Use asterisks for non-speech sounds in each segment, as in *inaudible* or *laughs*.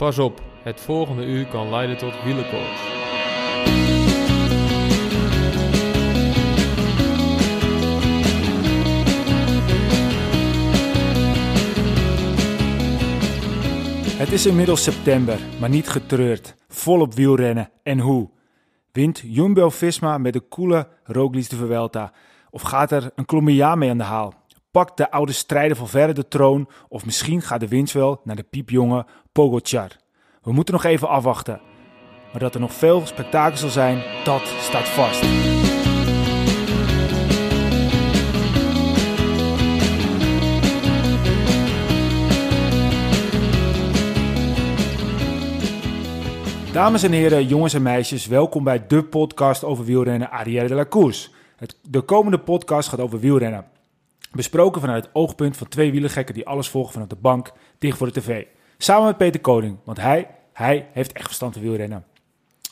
Pas op, het volgende uur kan leiden tot wielerkoorts. Het is inmiddels september, maar niet getreurd. Volop wielrennen. En hoe? Wint Jumbo-Visma met de koele Roglic de Vuelta? Of gaat er een Colombiaan mee aan de haal? Pakt de oude strijder van verre de troon? Of misschien gaat de winst wel naar de piepjonge Pogacar? We moeten nog even afwachten. Maar dat er nog veel spektakel zal zijn, dat staat vast. Dames en heren, jongens en meisjes, welkom bij de podcast over wielrennen Arrière de la Course. De komende podcast gaat over wielrennen. Besproken vanuit het oogpunt van twee wielergekken die alles volgen vanuit de bank, dicht voor de tv. Samen met Peter Koning, want hij, hij heeft echt verstand van wielrennen.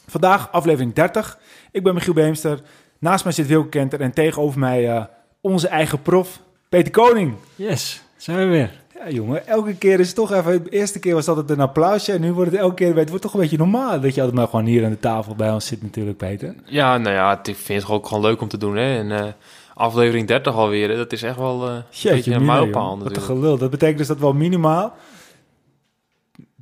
Vandaag aflevering 30. Ik ben Michiel Beemster. Naast mij zit Wilke Kenter en tegenover mij eh, onze eigen prof, Peter Koning. Yes, zijn we weer. Ja, jongen, elke keer is het toch even. De eerste keer was dat het een applausje. En nu wordt het elke keer. Het wordt toch een beetje normaal. Dat je altijd maar gewoon hier aan de tafel bij ons zit, natuurlijk, Peter. Ja, nou ja, ik vind het ook gewoon leuk om te doen. Hè? En eh, aflevering 30 alweer, dat is echt wel eh, een beetje een mijlpaal. Wat een gelul. Dat betekent dus dat we al minimaal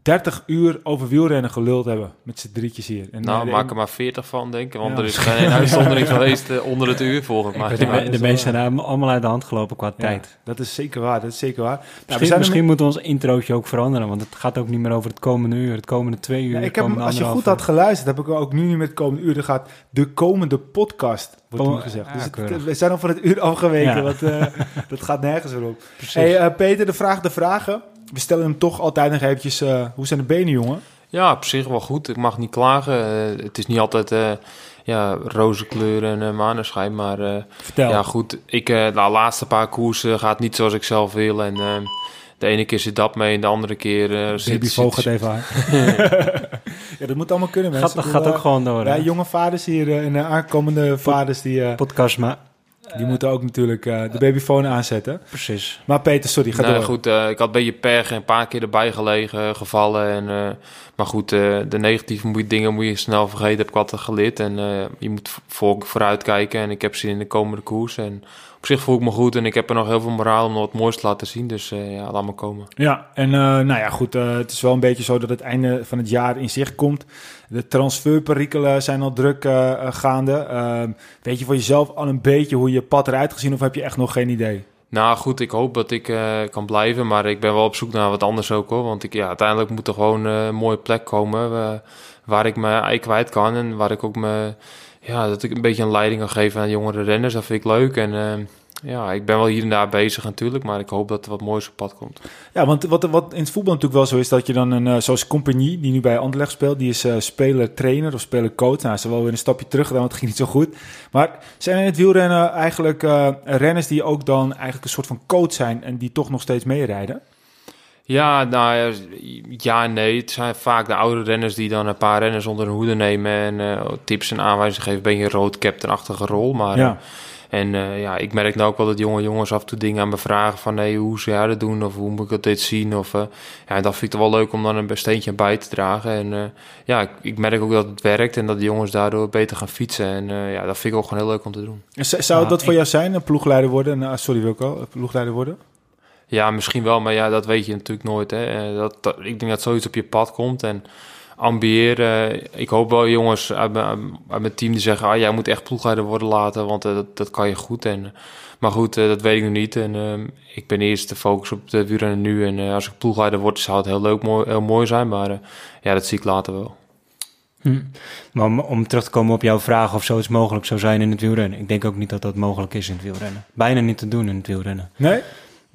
30 uur over wielrennen geluld hebben. Met z'n drietjes hier. En, Nou, eh, maak er maar 40 van, denk ik. Want Ja. er is geen uitzondering *laughs* geweest eh, onder het uur, volgens mij. De, me- de is meeste wel- zijn allemaal uit de hand gelopen qua ja, tijd. Dat is zeker waar. Dat is zeker waar. Nou, we Misschien, zijn er misschien moet ons introotje ook veranderen, want het gaat ook niet meer over het komende uur, het komende twee uur. Ja, ik heb als je goed had geluisterd, heb ik ook nu niet met het komende uur. Er gaat de komende podcast, wordt toen gezegd. ja, Dus het- keurig. we zijn al van het uur afgeweken, Ja. want eh, *laughs* dat gaat nergens meer op. Hey, eh, Peter, de vraag de vragen. We stellen hem toch altijd nog eventjes. eh, hoe zijn de benen, jongen? Ja, op zich wel goed. Ik mag niet klagen. Eh, het is niet altijd eh, ja, roze kleur en eh, maneschijn. Maar eh, Vertel. ja, goed. Ik, eh, de laatste paar koersen gaat niet zoals ik zelf wil. En eh, de ene keer zit dat mee en de andere keer eh zit... Baby zit- gaat even aan. *laughs* *laughs* ja, dat moet allemaal kunnen, mensen. gaat, dat gaat ook gewoon door. Ja, jonge vaders hier en de aankomende vaders, die, Podcast, maar die moeten ook natuurlijk eh, de babyfoon aanzetten. precies. Maar Peter, sorry, ga Nee, door. goed, eh, ik had een beetje pech en een paar keer erbij gelegen, gevallen. En, eh, maar goed, eh, de negatieve moet je- dingen moet je snel vergeten, heb ik altijd geleerd. En eh, je moet voor, vooruit kijken en ik heb zin in de komende koers. En op zich voel ik me goed en ik heb er nog heel veel moraal om nog wat moois te laten zien. Dus eh, ja, laat maar komen. Ja, en eh, nou ja, goed, eh, het is wel een beetje zo dat het einde van het jaar in zicht komt. De transferperikelen zijn al druk gaande. Ehm, weet je voor jezelf al een beetje hoe je pad eruit gezien of heb je echt nog geen idee? Nou goed, ik hoop dat ik kan blijven, maar ik ben wel op zoek naar wat anders ook hoor. Want ik, ja, uiteindelijk moet er gewoon een mooie plek komen waar ik me ei kwijt kan. En waar ik ook me, ja, dat ik een beetje een leiding kan geven aan jongere renners. Dat vind ik leuk. En eh, ja, ik ben wel hier en daar bezig natuurlijk, maar ik hoop dat er wat moois op pad komt. Ja, want wat, wat in het voetbal natuurlijk wel zo is, dat je dan een, eh, zoals Compagnie, die nu bij Anderlecht speelt, die is eh, speler-trainer of speler-coach. Nou, ze wel weer een stapje terug gedaan, want het ging niet zo goed. Maar zijn in het wielrennen eigenlijk eh, renners die ook dan eigenlijk een soort van coach zijn en die toch nog steeds meerijden? Ja, nou ja, ja en nee. Het zijn vaak de oude renners die dan een paar renners onder hun hoede nemen en eh, tips en aanwijzingen geven. Ben je een rood captain-achtige rol, maar... Ja. eh, En eh, ja, ik merk nou ook wel dat jonge jongens af en toe dingen aan me vragen van... nee, hoe zou jij dat doen? Of hoe moet ik dit zien? Of, eh, ja, dat vind ik toch wel leuk om dan een steentje bij te dragen. En eh, ja, ik, ik merk ook dat het werkt en dat de jongens daardoor beter gaan fietsen. En eh, ja, dat vind ik ook gewoon heel leuk om te doen. Zou Ja, dat voor ik- jou zijn, een ploegleider worden? Nou, sorry Wilco, een ploegleider worden? Ja, misschien wel, maar ja, dat weet je natuurlijk nooit. Hè. Eh, Dat, dat- ik denk dat zoiets op je pad komt en ambieer. eh, ik hoop wel jongens uit mijn, uit mijn team die zeggen... Ah, jij moet echt ploegleider worden later, want eh, dat, dat kan je goed. En, maar goed, eh, dat weet ik nog niet. En ehm, ik ben eerst te focus op de wielrennen nu. En als ik ploegleider word, zou het heel leuk, mooi, heel mooi zijn. Maar eh, ja, dat zie ik later wel. Hm. Maar om, om terug te komen op jouw vraag of zoiets mogelijk zou zijn in het wielrennen. Ik denk ook niet dat dat mogelijk is in het wielrennen. Bijna niet te doen in het wielrennen. Nee?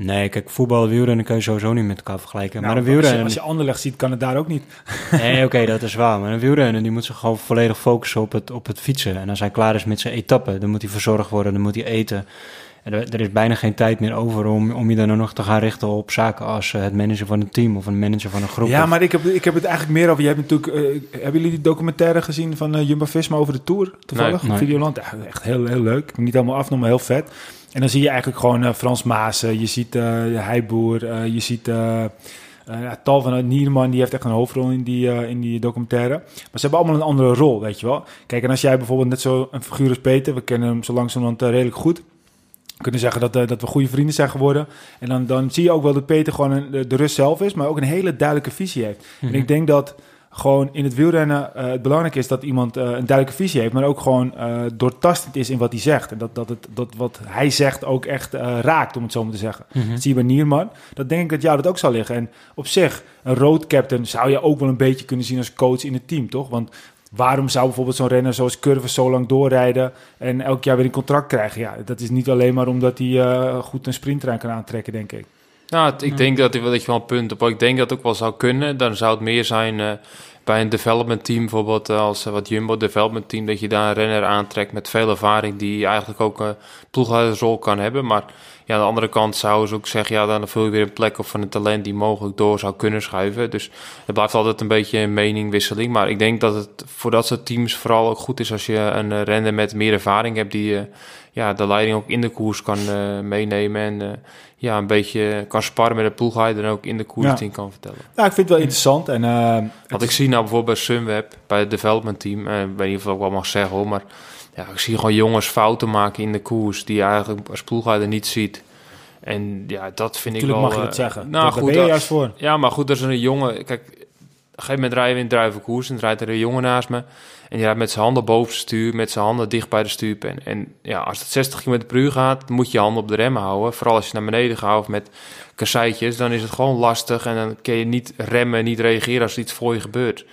Nee, kijk, voetbal en wielrennen kun je sowieso niet met elkaar vergelijken. Nou, maar een als, je, wielrennen... als je Anderlecht ziet, kan het daar ook niet. *laughs* Nee, oké, dat is waar. Maar een wielrenner die moet zich gewoon volledig focussen op het, op het fietsen. En als hij klaar is met zijn etappe, dan moet hij verzorgd worden, dan moet hij eten. En er, er is bijna geen tijd meer over om, om je dan nog te gaan richten op zaken als eh, het manager van een team of een manager van een groep. Ja, Of- maar ik heb, ik heb het eigenlijk meer over... Je hebt natuurlijk, eh, hebben jullie die documentaire gezien van eh, Jumbo-Visma over de Tour? Toevallig, Nee. Nee. Videoland. Ja, echt heel, heel leuk. Niet helemaal afnoemen, maar heel vet. En dan zie je eigenlijk gewoon eh, Frans Maassen. Je ziet eh Heiboer. eh, je ziet... Tal van Nierman, die heeft echt een hoofdrol in die, in die documentaire. Maar ze hebben allemaal een andere rol, weet je wel. Kijk, en als jij bijvoorbeeld net zo een figuur als Peter, we kennen hem zo langzamerhand uh, redelijk goed. We kunnen zeggen dat, dat we goede vrienden zijn geworden. En dan, dan zie je ook wel dat Peter gewoon een, de, de rust zelf is, maar ook een hele duidelijke visie heeft. En Mhm. ik denk dat gewoon in het wielrennen eh, het belangrijk is dat iemand eh, een duidelijke visie heeft, maar ook gewoon eh doortastend is in wat hij zegt. En dat, dat, het, dat wat hij zegt ook echt raakt, om het zo maar te zeggen. Mhm. Dat zie je bij Nierman. Dat denk ik dat jou dat ook zal liggen. En op zich, een road captain zou je ook wel een beetje kunnen zien als coach in het team, toch? Want waarom zou bijvoorbeeld zo'n renner zoals Curve zo lang doorrijden en elk jaar weer een contract krijgen? Ja, dat is niet alleen maar omdat hij goed een sprinttrein kan aantrekken, denk ik. Nou, het- ik Ja. denk dat, dat je wel een punt op. Ik denk dat het ook wel zou kunnen. Dan zou het meer zijn eh, bij een development team, bijvoorbeeld eh, als eh, wat Jumbo development team, dat je daar een renner aantrekt met veel ervaring die eigenlijk ook een ploegleidersrol kan hebben. Maar ja, aan de andere kant zouden ze ook zeggen, ja, dan vul je weer een plek op van een talent die mogelijk door zou kunnen schuiven. Dus het blijft altijd een beetje een meningwisseling. Maar ik denk dat het voor dat soort teams vooral ook goed is als je een renner met meer ervaring hebt die ja, de leiding ook in de koers kan meenemen en ja, een beetje kan sparren met de ploegleider en ook in de koers Ja. in kan vertellen. Nou, ik vind het wel interessant. En, eh, Want is- ik zie nou bijvoorbeeld bij Sunweb, bij het development team, eh, ik weet niet of ik wel mag zeggen hoor, maar ja, ik zie gewoon jongens fouten maken in de koers die je eigenlijk als ploegleider niet ziet. En ja, dat vind ik Natuurlijk wel... mag je eh, dat zeggen. Nou goed, ben je juist voor. ja, maar goed, dat is een jongen. Kijk, op een gegeven moment rijden we in druivenkoers en rijdt er een jongen naast me. En die rijdt met zijn handen boven het stuur, met zijn handen dicht bij de stuurpen. En ja, als het 60 km per uur gaat, moet je je handen op de remmen houden. Vooral als je naar beneden gaat of met kasseitjes, dan is het gewoon lastig. En dan kun je niet remmen, niet reageren als er iets voor je gebeurt.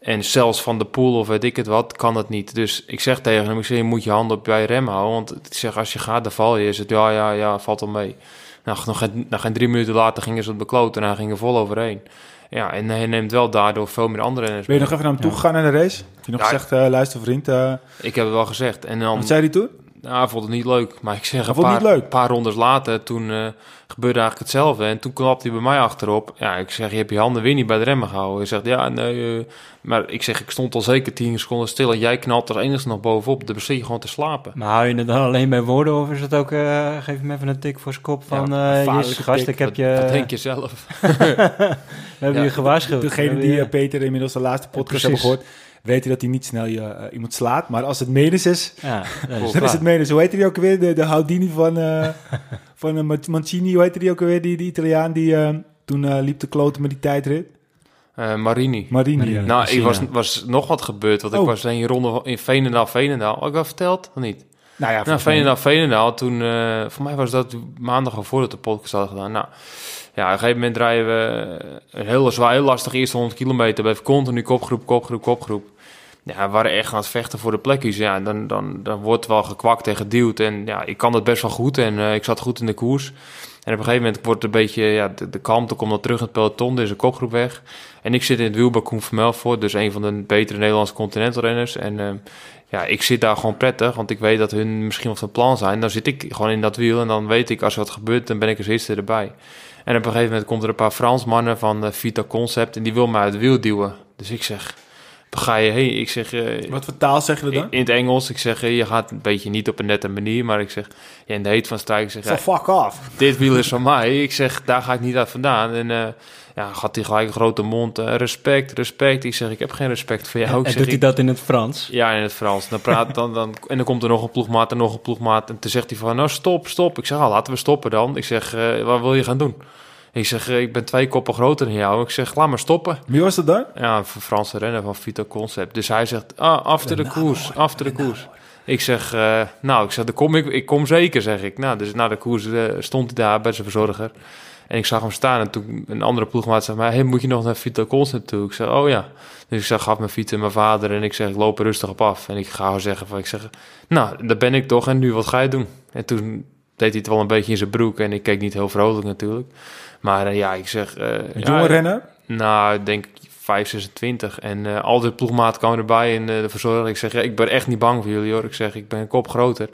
En zelfs van de pool of weet ik het wat, kan het niet. Dus ik zeg tegen hem, ik zeg, je moet je handen op bij je rem houden. Want ik zeg, als je gaat, dan val je. Is het, ja, ja, ja, valt wel mee. Nou, nog, geen- geen drie minuten later gingen ze de kloot en hij ging er vol overheen. Ja, en hij neemt wel daardoor veel meer andere renners Ben je nog even naar hem toe gegaan naar de race? Heb je nog Ja, gezegd, eh, luister vriend, eh, Ik heb het wel gezegd. En dan, wat zei hij toen? Nou, hij vond het niet leuk. Maar ik zeg, een paar, niet leuk? paar rondes later, toen eh, gebeurde eigenlijk hetzelfde. En toen klapte hij bij mij achterop. Ja, ik zeg, je hebt je handen weer niet bij de remmen gehouden. Hij zegt, ja, nee. eh, maar ik zeg, ik stond al zeker 10 seconden stil. En jij knalt er enigszins nog bovenop. Dan bestel je gewoon te slapen. Maar hou je het dan alleen bij woorden of is het ook, eh, geef hem even een tik voor zijn kop van, eh jezus gast, tik. ik heb je, Wat denk je zelf? *laughs* we hebben Ja, je gewaarschuwd. Degene die je- Peter inmiddels de laatste podcast precies. hebben gehoord, weten dat hij niet snel je, eh, iemand slaat. Maar als het menens is, ja, dat is Klopt. *laughs* dan is waar. het menens. Hoe heet die ook alweer? De, de Houdini van, eh *laughs* van eh, Man- Mancini, hoe heette die ook alweer? Die, die Italiaan die toen eh, liep te kloten met die tijdrit. Eh, Marini. Marini. Marini. Nou, ik China. was, was nog wat gebeurd. Want ik Oh. was een ronde in Veenendaal, Veenendaal. Had ik dat verteld of niet? Nou ja, Nou, Veenendaal, Veenendaal. Toen, eh, voor mij was dat maandag al voordat de podcast hadden gedaan. Nou, ja, op een gegeven moment rijden we een heel zwaar, heel lastig eerste 100 kilometer. Bleef continu kopgroep, kopgroep, kopgroep. Ja, we waren echt aan het vechten voor de plekjes. Ja, dan, dan, dan wordt wel gekwakt en geduwd. En ja, ik kan dat best wel goed. En eh, ik zat goed in de koers. En op een gegeven moment wordt het een beetje, ja, de, de kalmte komt dan terug in het peloton. Er is een kopgroep weg. En ik zit in het wiel bij Koen. Dus een van de betere Nederlandse continentalrenners. En eh, ja, ik zit daar gewoon prettig. Want ik weet dat hun misschien wat van plan zijn. Dan zit ik gewoon in dat wiel. En dan weet ik, als er wat gebeurt, dan ben ik als eerste erbij. En op een gegeven moment komt er een paar Fransmannen van eh, Vita Concept. En die wil mij uit het wiel duwen. Dus ik zeg, ga je heen? Ik zeg... eh, Wat voor taal zeggen we dan? in, in het Engels, ik zeg, eh, je gaat een beetje niet op een nette manier, maar ik zeg, ja, in de heet van strijk, ik zeg, ja, fuck off. dit wiel is van mij. Ik zeg, daar ga ik niet uit vandaan. En ja, gaat hij gelijk een grote mond, respect, respect. Ik zeg, ik heb geen respect voor jou. En ik zeg, doet hij ik- dat in het Frans? ja, in het Frans. Dan praat *laughs* dan, dan en dan komt er nog een ploegmaat en nog een ploegmaat en toen zegt hij van, nou stop, stop. Ik zeg, ah, laten we stoppen dan. Ik zeg, eh, wat wil je gaan doen? Ik zeg, eh, ik ben twee koppen groter dan jou. Ik zeg, laat maar stoppen. Wie was dat dan? Ja, een Franse renner van Vito Concept. Dus hij zegt, ah, after de koers, after de koers. Ik zeg, eh, nou, ik zeg, dan kom ik, ik kom zeker, zeg ik. Nou, dus na de koers stond hij daar bij zijn verzorger. En ik zag hem staan en toen een andere ploegmaat zei hey, moet je nog naar Vito Concept toe? Ik zeg, oh ja. Dus ik zeg, gaf mijn fiets en mijn vader en ik zeg, ik loop er rustig op af. En ik ga zeggen van, ik zeg, nou, daar ben ik toch en nu, wat ga je doen? En toen deed hij het wel een beetje in zijn broek en ik keek niet heel vrolijk natuurlijk. Maar eh, ja, ik zeg... eh, Een ja, jonge renner? nou, ik denk 5, 26. En eh al die ploegmaat kwamen erbij en de verzorger. Ik zeg, ja, ik ben echt niet bang voor jullie hoor. Ik zeg, ik ben een kop groter.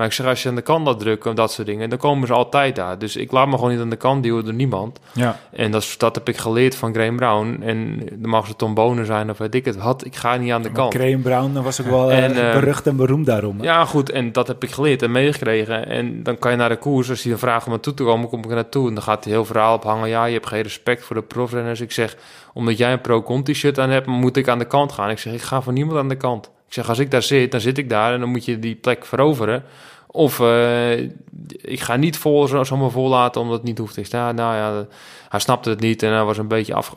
Maar ik zeg, als je aan de kant laat drukken, dat soort dingen, dan komen ze altijd daar. Dus ik laat me gewoon niet aan de kant duwen door niemand. Ja. En dat, is- dat heb ik geleerd van Graham Brown. En dan mag ze Tom Bonen zijn of weet ik het wat. Ik ga niet aan de Maar kant. Graham Brown was ook wel eh, En, eh, berucht en beroemd daarom. hè? Ja, goed. En dat heb ik geleerd en meegekregen. En dan kan je naar de koers. Als hij dan vraagt om naartoe te komen, kom ik er naartoe. En dan gaat hij heel verhaal ophangen. Ja, je hebt geen respect voor de profrenners. Ik zeg, omdat jij een pro-conti shirt aan hebt, moet ik aan de kant gaan. Ik zeg, ik ga voor niemand aan de kant. Ik zeg, als ik daar zit, dan zit ik daar. En dan moet je die plek veroveren. Of eh, ik ga niet vol, zo- zomaar vol laten omdat het niet hoeft. Ik zeg, nou, ja, hij snapte het niet. En hij was een beetje af...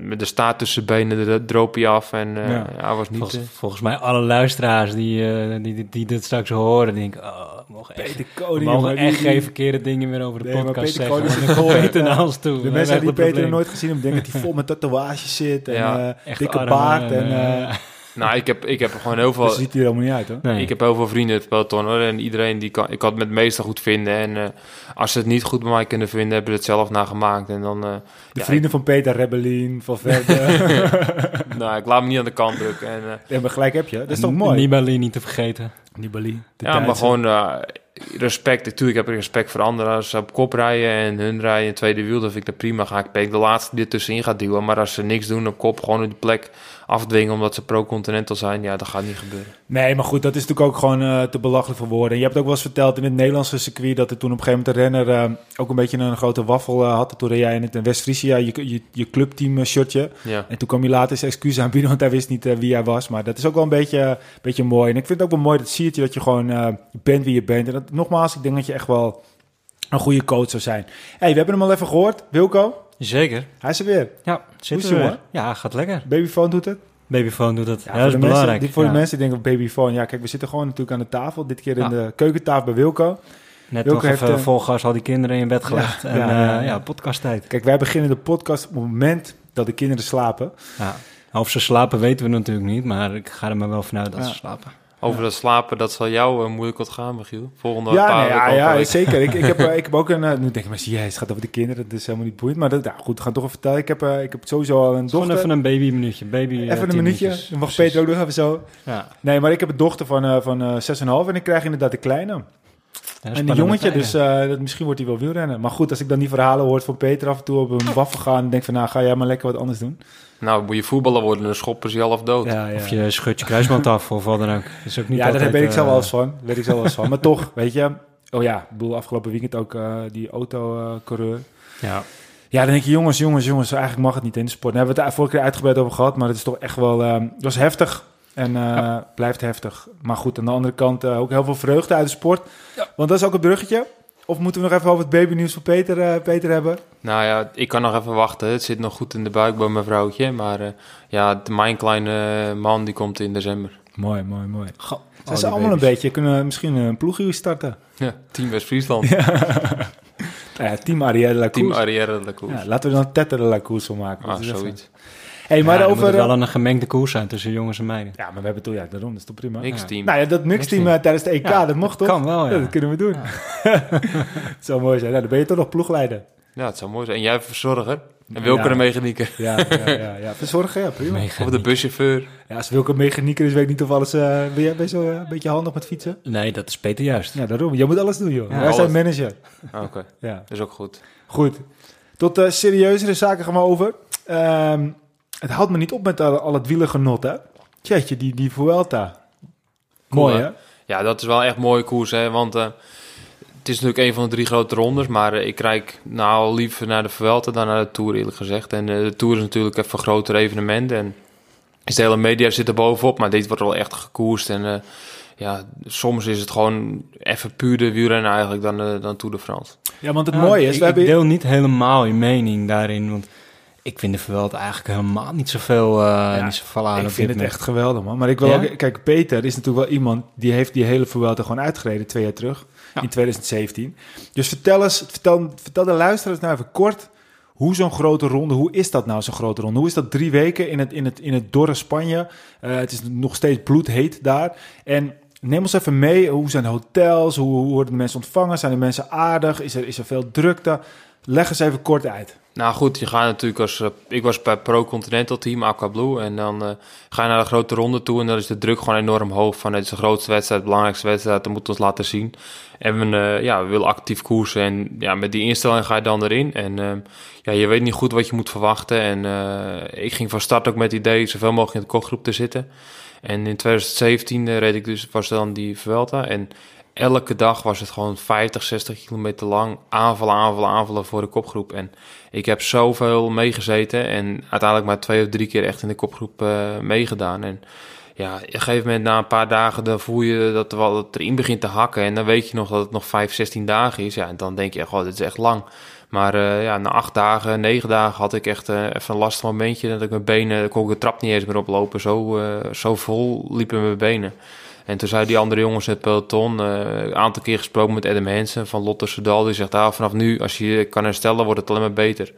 Met de staart tussen benen dro- droop hij af. En eh, Ja. hij was niet... Volgens, eh, volgens mij alle luisteraars die, eh, die, die, die dit straks horen, denken, oh, we mogen echt, Peter we mogen echt die- geen verkeerde dingen meer over de Nee, maar podcast Peter zeggen. Koning is want dan een komt Peter goeie. naar ons toe. *laughs* De mensen die Peter nooit gezien hebben, denken dat hij vol met tatoeages zit en Ja, eh, dikke armen baard. En, en, eh, eh, nou, ik heb, ik heb gewoon heel *laughs* veel... dat ziet er helemaal niet uit, hoor. nee. Ik heb heel veel vrienden in het peloton hoor. En iedereen die kan, ik kan het met meeste goed vinden. En eh, als ze het niet goed bij mij kunnen vinden, hebben ze het zelf nagemaakt. En dan, eh, De ja, vrienden van Peter Rebellin, van Verde. ik, *laughs* nou, ik laat me niet aan de kant drukken. En, eh, ja, maar gelijk heb je. Dat is toch mooi? Nibali niet te vergeten. Nibali. de ja, maar gewoon eh, respect. Natuurlijk heb ik respect voor anderen. Als ze op kop rijden en hun rijden in tweede wiel, dan vind ik dat prima. Ga ik ik de laatste die er tussenin gaat duwen. Maar als ze niks doen op kop, gewoon op de plek afdwingen omdat ze pro-continental zijn, ja, dat gaat niet gebeuren. Nee, maar goed, dat is natuurlijk ook gewoon eh, te belachelijk voor woorden. En je hebt ook wel eens verteld in het Nederlandse circuit dat er toen op een gegeven moment de renner eh, ook een beetje een grote waffel eh, had. Toen reed jij in het West-Friesia je, je, je clubteam shirtje. Ja. En toen kwam je later zijn excuus aanbieden, want hij wist niet wie hij was. Maar dat is ook wel een beetje, beetje mooi. En ik vind het ook wel mooi, dat zie je dat je gewoon bent wie je bent. En dat, nogmaals, ik denk dat je echt wel een goede coach zou zijn. hey, we hebben hem al even gehoord. Wilco, Zeker. hij is er weer. Ja, zit is het, weer. jongen? Ja, gaat lekker. Babyphone doet het. Babyphone doet het. Ja, dat is belangrijk. Mensen, die, voor Ja. de mensen die denken babyphone. Ja, kijk, we zitten gewoon natuurlijk aan de tafel. Dit keer in Ja. de keukentafel bij Wilco. Net Wilco nog even heeft, eh, vol gas al die kinderen in bed gelegd. Ja, en ja, podcasttijd. Kijk, wij beginnen de podcast op het moment dat de kinderen slapen. Ja. Of ze slapen weten we natuurlijk niet, maar ik ga er maar wel vanuit dat ze slapen. Over dat slapen, dat zal jou eh, moeilijk wat gaan, Michiel. Volgende Ja, paar nee, ja, ja, al. zeker. Ik, ik, heb, *laughs* eh, ik heb ook een... eh, nu denken mensen, ja, het gaat over de kinderen. Dat is helemaal niet boeiend. Maar dat, ja, goed, we gaan toch even vertellen. Ik heb, ik heb sowieso al een Gewoon dochter. even een baby minuutje. Baby, Even een minuutje. Dan mag. Peter ook nog even zo. Ja. Nee, maar ik heb een dochter van, eh van eh 6,5 en ik krijg inderdaad de kleine. Ja, en een jongetje, dus eh, dat, misschien wordt hij wel wielrennen. Maar goed, als ik dan die verhalen hoor van Peter af en toe op een waffel gaan... en denk van, nou, ga jij maar lekker wat anders doen. Nou, moet je voetballer worden, dan schoppen ze je half dood. Ja, ja. Of je schudt je kruisband af of wat dan ook. Is ook niet ja, daar altijd, weet ik zelf eh, wel eens van. Daar weet ik zelf wel eens van. Maar toch, weet je... Oh ja, ik bedoel, afgelopen weekend ook eh, die autocoureur. Ja. Ja, dan denk je, jongens, jongens, jongens, eigenlijk mag het niet in de sport. Daar hebben we het vorige keer uitgebreid over gehad, maar het is toch echt wel, eh, het was heftig en eh, blijft heftig. Maar goed, aan de andere kant eh, ook heel veel vreugde uit de sport. Want dat is ook een bruggetje. Of moeten we nog even over het babynieuws van Peter, eh, Peter hebben? Nou ja, ik kan nog even wachten. Het zit nog goed in de buik bij mijn vrouwtje. Maar eh, ja, mijn kleine man die komt in december. Mooi, mooi, mooi. Goh, Zijn ze allemaal een beetje, kunnen we misschien een ploegje starten? Ja, Team West-Friesland. *laughs* Ja, team Arrière de la Team Course. Arrière de la Course. Ja, laten we dan Tette de la Course van maken. ah, even- zoiets. Hey, maar Ja, dan moet over... het wel eh, een gemengde koers zijn tussen jongens en meiden. Ja, maar we hebben toch, ja, daarom, dat is toch prima. Niks-team. Nou ja, dat mixteam Mixteam. eh, tijdens de EK, Ja, dat mocht toch? Kan wel, ja. Ja, dat kunnen we doen. *laughs* Het zou mooi zijn. Nou, dan ben je toch nog ploegleider. Ja, het zou mooi zijn. En jij verzorger. En Wilke Ja. de mechanieker. Ja, ja, ja. ja. Verzorgen, ja, prima. Mega Of de buschauffeur. Ja, als Wilco mechanieker is, weet ik niet of alles... eh ben jij best wel een beetje handig met fietsen? Nee, dat is Peter juist. Ja, daarom. Jij moet alles doen, joh. Ja, Wij zijn manager. Ah, Oké, Ja, dat is ook goed. goed. Tot eh, serieuzere zaken gaan we over. Ehm, het houdt me niet op met al, al het wielergenot, hè? Tjetje, die, die Vuelta. Cool, Mooi, hè? hè? Ja, dat is wel echt een mooie koers, hè. Want eh, het is natuurlijk een van de drie grote rondes. Maar eh, ik kijk nou liever naar de Vuelta dan naar de Tour, eerlijk gezegd. En eh, de Tour is natuurlijk even een groter evenement. En is de hele media zit er bovenop. Maar dit wordt wel echt gekoerst. En eh, ja, soms is het gewoon even puur de wielrennen eigenlijk dan, dan Tour de France. Ja, want het Ja, mooie is... ik, we hebben... ik deel niet helemaal je mening daarin, want ik vind de Vuelta eigenlijk helemaal niet zoveel, eh niet zoveel aan Ik vind het echt geweldig, man. Maar ik wil Ja? ook, kijk, Peter is natuurlijk wel iemand die heeft die hele Vuelta gewoon uitgereden twee jaar terug, Ja. in 2017. Dus vertel eens, vertel, vertel de luisteraars nou even kort hoe zo'n grote ronde, hoe is dat nou zo'n grote ronde? Hoe is dat drie weken in het, in het, in het dorre Spanje? Eh, het is nog steeds bloedheet daar. En neem ons even mee, hoe zijn de hotels? Hoe, hoe worden de mensen ontvangen? Zijn de mensen aardig? Is er, is er veel drukte? Leg eens even kort uit. Nou goed, je gaat natuurlijk als... eh, ik was bij Pro Continental Team, Aqua Blue. En dan eh, ga je naar de grote ronde toe. En dan is de druk gewoon enorm hoog. Van het is de grootste wedstrijd, de belangrijkste wedstrijd. Dat moeten we ons laten zien. En we, eh, ja, we willen actief koersen. En ja, met die instelling ga je dan erin. En eh, ja, je weet niet goed wat je moet verwachten. En ik ging van start ook met het idee zoveel mogelijk in de kopgroep te zitten. En in 2017 eh, reed ik dus, was dan die Vuelta. En elke dag was het gewoon 50, 60 kilometer lang aanvallen, aanvallen, aanvallen voor de kopgroep. En ik heb zoveel meegezeten en uiteindelijk maar twee of drie keer echt in de kopgroep eh, meegedaan. En ja, op een gegeven moment na een paar dagen dan voel je dat er dat erin begint te hakken. En dan weet je nog dat het nog 5, 16 dagen is. Ja, en dan denk je, goh, dit is echt lang. Maar eh, ja, na acht dagen, negen dagen had ik echt eh, even een lastig momentje. Dat ik mijn benen, kon ik de trap niet eens meer oplopen. Zo, zo vol liepen mijn benen. En toen zei die andere jongens in het peloton, eh, een aantal keer gesproken met Adam Hansen van Lotte Soudal. Die zegt, ah, vanaf nu, als je je kan herstellen, wordt het alleen maar beter.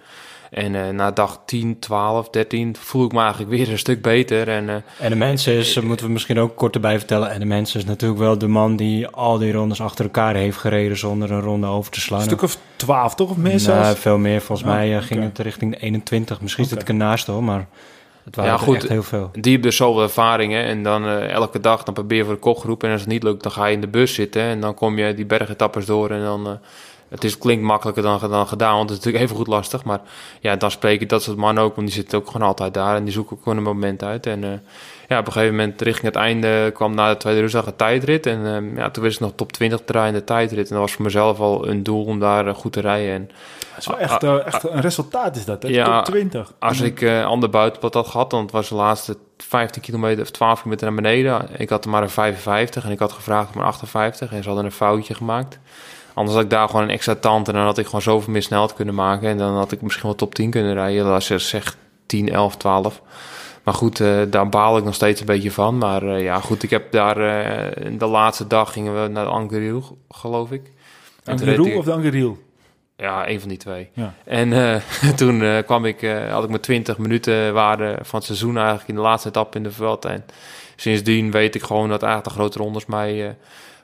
En eh, na dag 10, 12, 13 voel ik me eigenlijk weer een stuk beter. En eh, En de mensen is, moeten we misschien ook kort erbij vertellen. En de mensen is natuurlijk wel de man die al die rondes achter elkaar heeft gereden zonder een ronde over te slaan. Een stuk of twaalf, toch? Of meer Nou, zelfs? veel meer. Volgens Oh, mij ging het richting de 21. Misschien zit ik ernaast hoor, maar het waren Ja, goed. echt heel veel. die hebben dus zoveel ervaring. Hè? En dan eh, elke dag dan probeer je voor de kopgroep. En als het niet lukt, dan ga je in de bus zitten. En dan kom je die bergetappers door. En dan, eh, het is, klinkt makkelijker dan, dan gedaan. Want het is natuurlijk even goed lastig. Maar ja, dan spreek ik dat soort mannen ook. Want die zitten ook gewoon altijd daar. En die zoeken ook gewoon een moment uit. En eh, ja, op een gegeven moment richting het einde kwam na de tweede rustdag een tijdrit. En ja, toen wist ik nog top 20 te rijden in de tijdrit. En dat was voor mezelf al een doel om daar goed te rijden. En Dat is wel echt, eh, echt een resultaat is dat, hè? Ja, Top 20. als ik eh ander buitenpad had gehad, dan het was de laatste 15 kilometer of 12 kilometer naar beneden. Ik had er maar een 55 en ik had gevraagd om een 58 en ze hadden een foutje gemaakt. Anders had ik daar gewoon een extra tand en dan had ik gewoon zoveel meer snelheid kunnen maken. En dan had ik misschien wel top 10 kunnen rijden. Als je zegt 10, 11, 12. Maar goed, eh, daar baal ik nog steeds een beetje van. Maar ja, goed, ik heb daar in de laatste dag gingen we naar de Angeril, geloof ik. Angeril of de Angeril? Ja, een van die twee. Ja. En eh, *laughs* toen eh, kwam ik, eh, had ik mijn 20 minuten waarde van het seizoen eigenlijk in de laatste etappe in de Vuelta. En sindsdien weet ik gewoon dat eigenlijk de grote rondes mij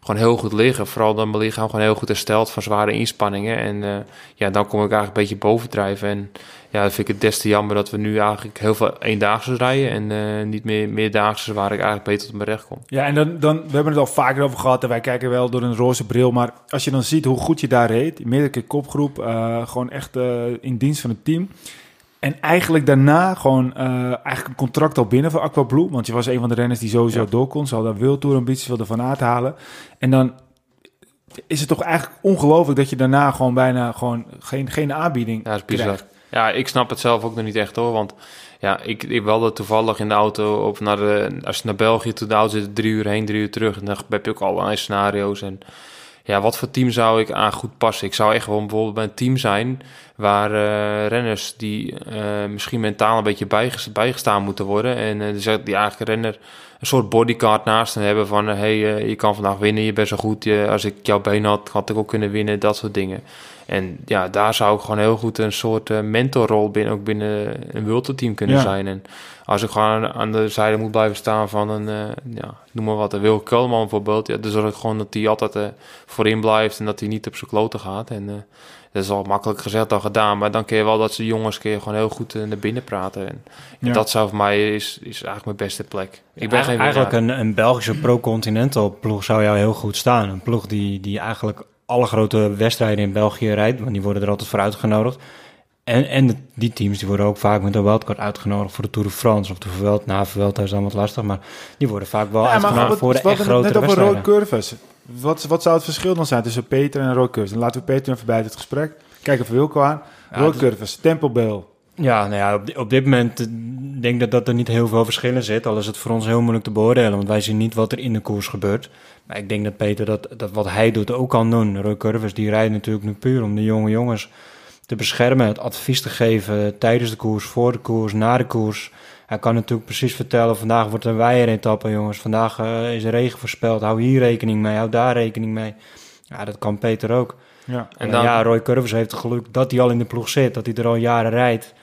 gewoon heel goed liggen. Vooral dat mijn lichaam gewoon heel goed herstelt van zware inspanningen. En eh, ja, dan kom ik eigenlijk een beetje bovendrijven. En ja, dan vind ik het des te jammer dat we nu eigenlijk heel veel eendaagse rijden. En eh, niet meer meerdaagse waar ik eigenlijk beter tot mijn recht kom. Ja, en dan, dan, we hebben het al vaker over gehad en wij kijken wel door een roze bril. Maar als je dan ziet hoe goed je daar reed, meerdere keer kopgroep, eh, gewoon echt in dienst van het team. En eigenlijk daarna gewoon eh, eigenlijk een contract al binnen voor Aqua Blue. Want je was een van de renners die sowieso Ja. door kon. Ze hadden World Tour ambities wilde van halen. En dan is het toch eigenlijk ongelooflijk dat je daarna gewoon bijna gewoon geen, geen aanbieding Ja, dat is bizar. krijgt. Ja, ik snap het zelf ook nog niet echt hoor. Want ja, ik, ik wilde toevallig in de auto op naar de, als je naar België toe de auto zit, drie uur heen, drie uur terug. En dan heb je ook allerlei scenario's. En ja, wat voor team zou ik aan goed passen? Ik zou echt gewoon bijvoorbeeld bij een team zijn waar eh, renners die eh, misschien mentaal een beetje bijges- bijgestaan moeten worden. En eh, die eigenlijk een renner een soort bodyguard naast hen hebben van... hé, hey, je kan vandaag winnen, je bent zo goed. Je, als ik jouw been had, had ik ook kunnen winnen, dat soort dingen. En ja, daar zou ik gewoon heel goed een soort mentorrol binnen, ook binnen een World team kunnen Ja. zijn. En als ik gewoon aan de zijde moet blijven staan van een, ja, noem maar wat, een Wil Kelman bijvoorbeeld. Ja, dan zorg ik gewoon dat hij altijd eh, voorin blijft en dat hij niet op zijn kloten gaat. En dat is al makkelijk gezegd dan gedaan. Maar dan kun je wel dat ze jongens kun je gewoon heel goed eh, naar binnen praten. En, en Ja. dat zou voor mij is, is eigenlijk mijn beste plek. Ik ben geen eigenlijk een, een Belgische pro-continental ploeg zou jou heel goed staan. Een ploeg die, die eigenlijk alle grote wedstrijden in België rijdt, want die worden er altijd voor uitgenodigd. En, en de- die teams die worden ook vaak met een wildcard uitgenodigd voor de Tour de France of de Vuelta. Na Vuelta is dan wat lastig, maar die worden vaak wel Ja, maar uitgenodigd wat- voor de echt het grotere net over wedstrijden. rood curves. Wat, wat zou het verschil dan zijn tussen Peter en rood curves? Dan laten we Peter even bij het gesprek. Kijk even Wilco aan. Ja, tempelbel. Ja, nou ja, op, di- op dit moment eh, denk ik dat, dat er niet heel veel verschillen zit. Al is het voor ons heel moeilijk te beoordelen, want wij zien niet wat er in de koers gebeurt. Maar ik denk dat Peter dat, dat wat hij doet ook kan doen. Roy Curvers die rijdt natuurlijk nu puur om de jonge jongens te beschermen, het advies te geven tijdens de koers, voor de koers, na de koers. Hij kan natuurlijk precies vertellen, vandaag wordt een weier-etappe, jongens. Vandaag eh, is er regen voorspeld, hou hier rekening mee, hou daar rekening mee. Ja, dat kan Peter ook. Ja. En dan, ja, Roy Curvers heeft het geluk dat hij al in de ploeg zit, dat hij er al jaren rijdt.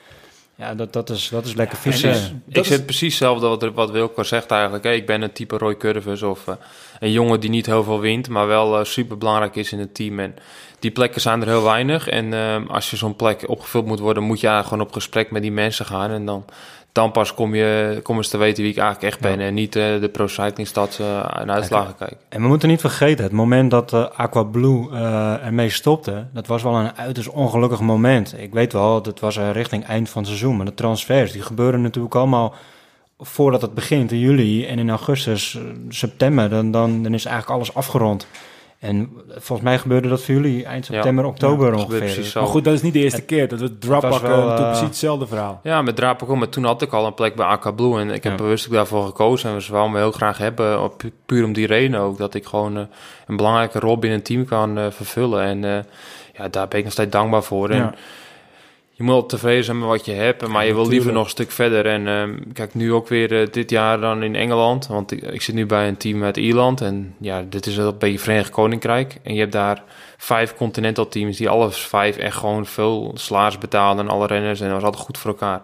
Ja, dat, dat, is, dat is lekker Ja, en vissen. dus- Ik zit precies hetzelfde wat, wat Wilco zegt eigenlijk. Ik ben een type Roy Curvers of eh, een jongen die niet heel veel wint, maar wel super belangrijk is in het team. En die plekken zijn er heel weinig. En eh, als je zo'n plek opgevuld moet worden, moet je eigenlijk gewoon op gesprek met die mensen gaan. En dan, dan pas kom je, kom eens te weten wie ik eigenlijk echt ben. Ja. En niet eh, de Pro Cycling eh, en uitslagen kijken. En we moeten niet vergeten, het moment dat eh, Aqua Blue ermee stopte, dat was wel een uiterst ongelukkig moment. Ik weet wel, dat was richting eind van het seizoen, maar de transfers, die gebeuren natuurlijk allemaal voordat het begint in juli en in augustus, september, dan, dan, dan is eigenlijk alles afgerond. En volgens mij gebeurde dat voor jullie eind Ja. september, oktober Ja, ongeveer. precies zo. Maar goed, dat is niet de eerste Het- keer. Dat we wel, natuurlijk eh, precies hetzelfde verhaal. Ja, met Drapeco, maar toen had ik al een plek bij AK Blue. En ik heb Ja. bewust daarvoor gekozen. En we zouden me heel graag hebben, op- puur om die reden ook. Dat ik gewoon eh, een belangrijke rol binnen een team kan eh, vervullen. En eh, ja, daar ben ik nog steeds dankbaar voor. En Ja. Je moet wel tevreden zijn met wat je hebt, maar Ja, je wil liever nog een stuk verder. En ehm, kijk, nu ook weer eh, dit jaar dan in Engeland. Want ik, ik zit nu bij een team uit Ierland. En ja, dit is een beetje Verenigd Koninkrijk. En je hebt daar vijf continental teams die alle vijf echt gewoon veel salaris betalen. En alle renners. En dat was altijd goed voor elkaar.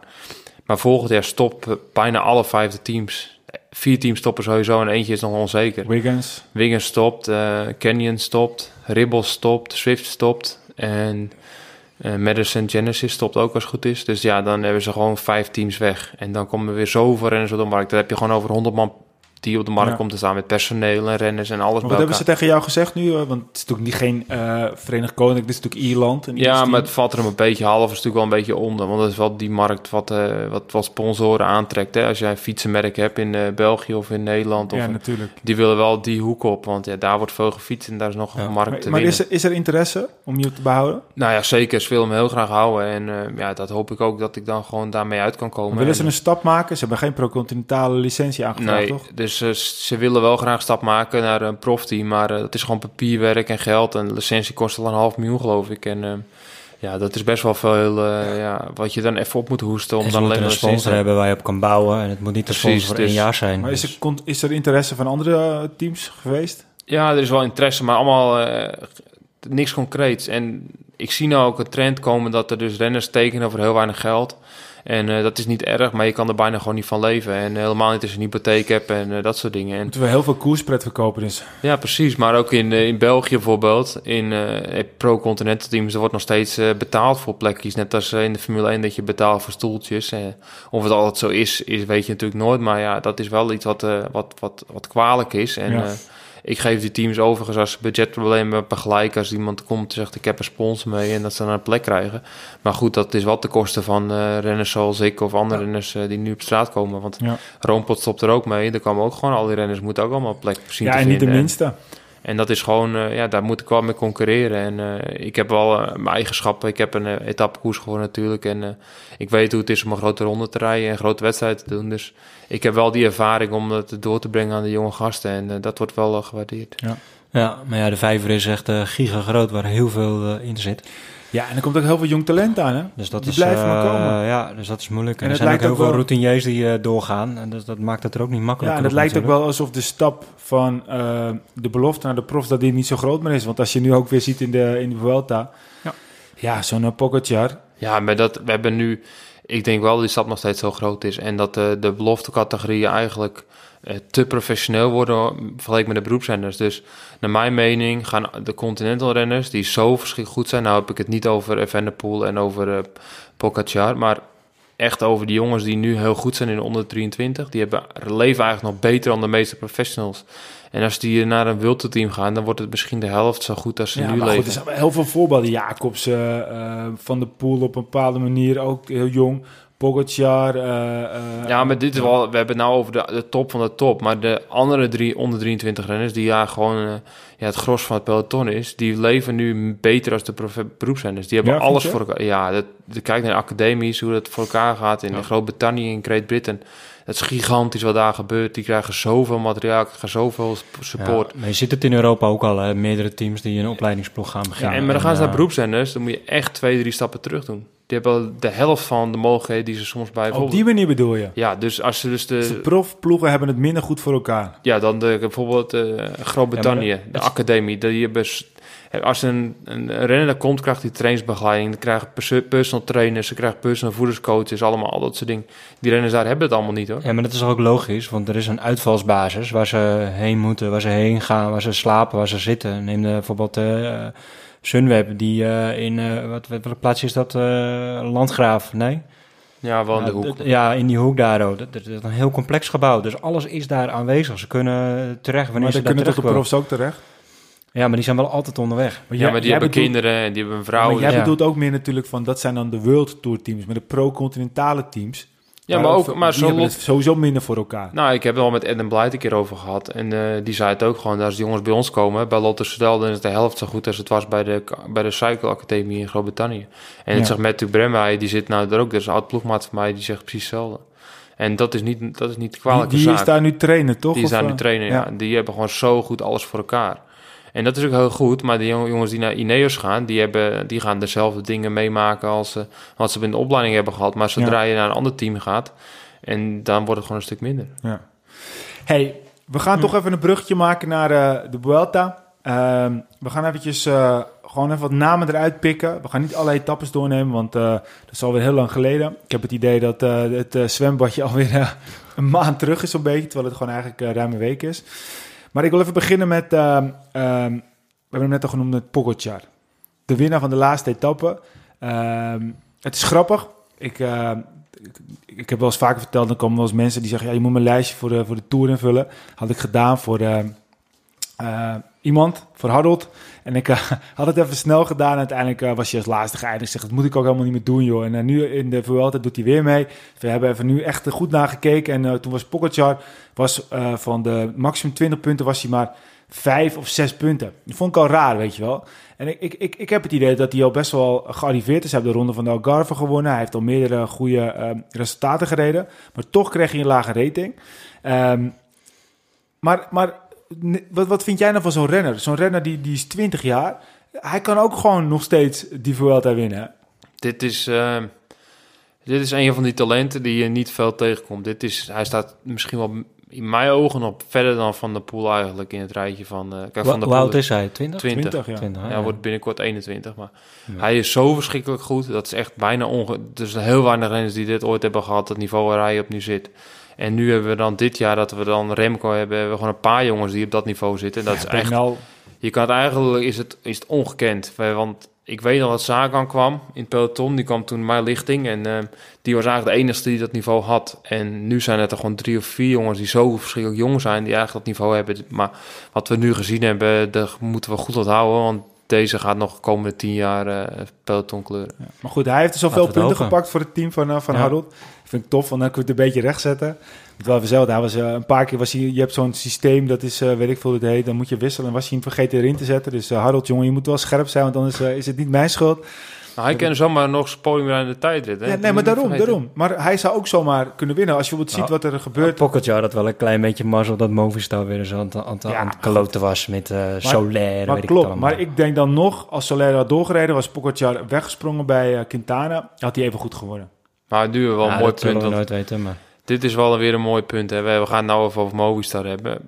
Maar volgend jaar stoppen bijna alle vijf de teams. Vier teams stoppen sowieso en eentje is nog onzeker. Wiggins. Wiggins stopt, eh, Canyon stopt, Ribble stopt, Swift stopt en eh Madison Genesis stopt ook als het goed is. Dus ja, dan hebben ze gewoon vijf teams weg. En dan komen er weer zoveel renners op de markt. Dan heb je gewoon over 100 man die op de markt Ja. komt te staan met personeel en renners en alles Maar bij wat hebben ze tegen jou gezegd nu? eh, Want het is natuurlijk niet geen eh Verenigd Koninkrijk, dit is natuurlijk Ierland. Iers Ja, maar het valt er een beetje half, is natuurlijk wel een beetje onder. Want dat is wel die markt wat, eh, wat, wat sponsoren aantrekt. Hè? Als jij een fietsenmerk hebt in België of in Nederland. Of, Ja, natuurlijk. die willen wel die hoek op. Want ja, daar wordt veel gefietst en daar is nog Ja. een markt Maar, te maar winnen. is, er, is er interesse om je te behouden? Nou ja, zeker. Ze willen me heel graag houden. En ja, dat hoop ik ook dat ik dan gewoon daarmee uit kan komen. willen ze En- een stap maken? Ze hebben geen pro-continentale licentie aangevraagd, Nee, toch? dus eh, ze willen wel graag een stap maken naar een profteam. Maar eh, het is gewoon papierwerk en geld. En de licentie kost al een half miljoen, geloof ik. En eh, ja, dat is best wel veel eh, ja, wat je dan even op moet hoesten. Om En ze dan alleen een sponsor hebben waar je op kan bouwen. En het moet niet de sponsor voor dus- één jaar zijn. Maar is Dus- er, kon- is er interesse van andere teams geweest? Ja, er is wel interesse, maar allemaal niks concreets. En ik zie nou ook een trend komen dat er dus renners tekenen voor heel weinig geld. En eh, dat is niet erg, maar je kan er bijna gewoon niet van leven. En helemaal niet als je een hypotheek hebt en eh, dat soort dingen. En Moeten we heel veel koerspret verkopen dus. Ja, precies. Maar ook in, eh, in België bijvoorbeeld, in eh pro-continental teams, er wordt nog steeds eh, betaald voor plekjes. Net als eh, in de Formule 1 dat je betaalt voor stoeltjes. Eh, of het altijd zo is, is, weet je natuurlijk nooit. Maar ja, dat is wel iets wat, eh, wat, wat, wat kwalijk is. En Ja. Ik geef die teams overigens als ze budgetproblemen hebben gelijk. Als iemand komt en zegt ik heb een sponsor mee en dat ze dan een plek krijgen. Maar goed, dat is wel ten koste van eh, renners zoals ik of andere Ja. renners eh, die nu op straat komen. Want Ja, Roompot stopt er ook mee. Er komen ook gewoon al die renners moeten ook allemaal plek zien ja en niet de. En- minste. En dat is gewoon, eh, ja, daar moet ik wel mee concurreren. En eh, ik heb wel eh, mijn eigenschappen. Ik heb een etappekoers gewonnen natuurlijk. En ik weet hoe het is om een grote ronde te rijden en grote wedstrijden te doen. Dus ik heb wel die ervaring om dat door te brengen aan de jonge gasten. En dat wordt wel gewaardeerd. Ja, maar ja, de vijver is echt giga groot waar heel veel in zit. Ja, en er komt ook heel veel jong talent aan, hè? Dus dat Die is, blijven maar eh, komen. Ja, dus dat is moeilijk. En En, er het zijn ook lijkt heel ook veel wel- routiniers die eh, doorgaan. En dus dat maakt het er ook niet Ja, makkelijker en het op lijkt ook wel alsof de stap van eh, de belofte naar de profs, dat die niet zo groot meer is. Want als je nu ook weer ziet in de, in de Vuelta. Ja. Ja, zo'n uh, Pogacar. Ja, maar dat, we hebben nu... Ik denk wel dat die stap nog steeds zo groot is. En dat eh, de beloftecategorieën eigenlijk eh, te professioneel worden vergeleken met de beroepsrenners. Dus naar mijn mening gaan de continental renners die zo verschrikkelijk goed zijn... Nou heb ik het niet over Evenepoel en over eh Pogacar, maar echt over die jongens die nu heel goed zijn in de onder 23. Die hebben, leven eigenlijk nog beter dan de meeste professionals. En als die naar een wilteteam gaan, dan wordt het misschien de helft zo goed als ze Ja, nu maar leven. goed, er zijn heel veel voorbeelden. Jacobs, eh, eh, Van der Poel op een bepaalde manier ook heel jong. Pogacar. eh, eh, Ja, maar dit is wel, we hebben het nou over de, de top van de top. Maar de andere drie onder 23 renners, die ja gewoon eh, ja, het gros van het peloton is, die leven nu beter als de beroepsrenners. Die hebben Ja, alles voor elkaar. Ja, dat, de, kijk naar de academies, hoe dat voor elkaar gaat in Ja. Groot-Brittannië, in Great Britain. Het is gigantisch wat daar gebeurt. Die krijgen zoveel materiaal, krijgen zoveel support. Ja, maar je ziet het in Europa ook al, hè, meerdere teams die een opleidingsploeg gaan Ja, beginnen. en maar dan gaan ze naar beroepsrenners, dan moet je echt twee, drie stappen terug doen. die hebben de helft van de mogelijkheden die ze soms bij Op bijvoorbeeld... die manier bedoel je? Ja, dus als ze dus Dus de de... profploegen hebben het minder goed voor elkaar. Ja, dan de, bijvoorbeeld eh, Groot-Brittannië, Ja, de academie. Die hebben, als een, een renner komt, krijgt hij trainingsbegeleiding. Dan krijgen perso- personal trainers, ze krijgen personal voederscoaches, allemaal al dat soort dingen. Die renners daar hebben het allemaal niet hoor. Ja, maar dat is ook logisch, want er is een uitvalsbasis waar ze heen moeten, waar ze heen gaan, waar ze slapen, waar ze zitten. Neem de, bijvoorbeeld eh Sunweb, die eh, in, eh, wat, wat, welke plaats is dat? Eh, Landgraaf, nee? Ja, wel in de hoek. Ja, in die hoek daar ook. Dat, dat is een heel complex gebouw, dus alles is daar aanwezig. Ze kunnen terecht wanneer maar ze daar kunnen toch de profs ook terecht? Ja, maar die zijn wel altijd onderweg. Maar Ja, jij- maar die hebben bedoelt- kinderen en die hebben een Maar jij ja. bedoelt ook meer natuurlijk van, dat zijn dan de World Tour teams. Maar de pro-continentale teams... Ja, maar ook, maar die zo lot- sowieso minder voor elkaar. Nou, ik heb het al met Adam Blight een keer over gehad. En eh, die zei het ook gewoon, als de jongens bij ons komen, bij Lotte Soudal, dan is het de helft zo goed als het was bij de, bij de Cycle Academie in Groot-Brittannië. En Ja. het zegt Matthew Bremwij, die zit nou er ook, dat is een oud ploegmaat van mij, die zegt precies hetzelfde. En dat is niet, dat is niet de Die, die zaak. is daar nu trainer, toch? die zijn nu eh, trainen, ja. ja. Die hebben gewoon zo goed alles voor elkaar. En dat is ook heel goed, maar de jong- jongens die naar Ineos gaan, die, hebben, die gaan dezelfde dingen meemaken als ze, wat ze in de opleiding hebben gehad. Maar zodra je naar een ander team gaat, en dan wordt het gewoon een stuk minder. Ja. Hey, we gaan Hm. toch even een bruggetje maken naar eh, de Vuelta. Ehm, we gaan eventjes eh, gewoon even wat namen eruit pikken. We gaan niet alle etappes doornemen, want eh, dat is alweer heel lang geleden. Ik heb het idee dat eh, het eh, zwembadje *laughs* alweer eh, een maand terug is, zo'n beetje. Terwijl het gewoon eigenlijk eh, ruim een week is. Maar ik wil even beginnen met... ehm, ehm, we hebben hem net al genoemd, het Pogacar. De winnaar van de laatste etappe. Ehm, het is grappig. Ik, ik, ik heb wel eens vaker verteld, dan komen wel eens mensen die zeggen... Ja, je moet mijn lijstje voor de, voor de Tour invullen. Had ik gedaan voor eh, iemand, voor Harold. En ik eh, *laughs* had het even snel gedaan. Uiteindelijk eh, was hij als laatste geëindigd. Zeg, dat moet ik ook helemaal niet meer doen, joh. En eh, nu in de Vuelta doet hij weer mee. We hebben even nu echt goed nagekeken. En toen was Pogacar, was van de maximum 20 punten, was hij maar vijf of zes punten. Dat vond ik al raar, weet je wel. En ik, ik, ik, ik heb het idee dat hij al best wel gearriveerd is. Hij heeft de ronde van de Algarve gewonnen. Hij heeft al meerdere goede resultaten gereden. Maar toch kreeg hij een lage rating. Ehm, maar maar wat, wat vind jij nou van zo'n renner? Zo'n renner die, die is 20 jaar. Hij kan ook gewoon nog steeds die Vuelta winnen. Dit is, eh, dit is een van die talenten die je niet veel tegenkomt. Dit is, hij staat misschien wel in mijn ogen op verder dan Van der Poel eigenlijk in het rijtje van... eh kijk, van der hoe oud is hij? 20? 20. 20, ja. 20, Ja, hij wordt binnenkort 21, maar Ja. hij is zo verschrikkelijk goed. Dat is echt bijna onge... Er zijn heel weinig renners die dit ooit hebben gehad, het niveau waar hij op nu zit. En nu hebben we dan dit jaar dat we dan Remco hebben, hebben we gewoon een paar jongens die op dat niveau zitten. En dat is echt Bernal, je kan het eigenlijk, is het, is het ongekend. Wij- Want ik weet nog dat Sagan kwam in het peloton. Die kwam toen in mijn lichting. En eh, die was eigenlijk de enige die dat niveau had. En nu zijn het er gewoon drie of vier jongens die zo verschrikkelijk jong zijn. Die eigenlijk dat niveau hebben. Maar wat we nu gezien hebben, daar moeten we goed onthouden. Want deze gaat nog de komende tien jaar eh peloton kleuren. Ja. Maar goed, hij heeft dus al Laten veel we het punten hopen. gepakt voor het team van, eh, van Ja. Harold. Vind ik tof, want dan kun je het een beetje rechtzetten. Ik moet wel even zeggen, hij was eh, een paar keer was hij, je hebt zo'n systeem, dat is, eh, weet ik veel hoe het heet, dan moet je wisselen. En was hij hem vergeten erin te zetten. Dus eh, Harold, jongen, je moet wel scherp zijn, want anders eh, is het niet mijn schuld. Nou, hij kan zomaar nog podium rijden in de tijdrit. Hè? Ja, Dat nee, maar daarom, vergeten. daarom. Maar hij zou ook zomaar kunnen winnen. Als je bijvoorbeeld ziet Nou, wat er gebeurt. Pocketjar had wel een klein beetje mazzel dat Movistar weer eens aan, het- aan, het- Ja, aan het kloten was met eh Soler. Maar weet ik klopt, allemaal. maar ik denk dan nog, als Soler had doorgereden, was Pogacar weggesprongen bij eh, Quintana, had hij even goed geworden. Maar hebben we wel Ja, een mooi dat punt. we want nooit weten, maar... Dit is wel weer een mooi punt. Hè. We we gaan het nou even over Movistar hebben.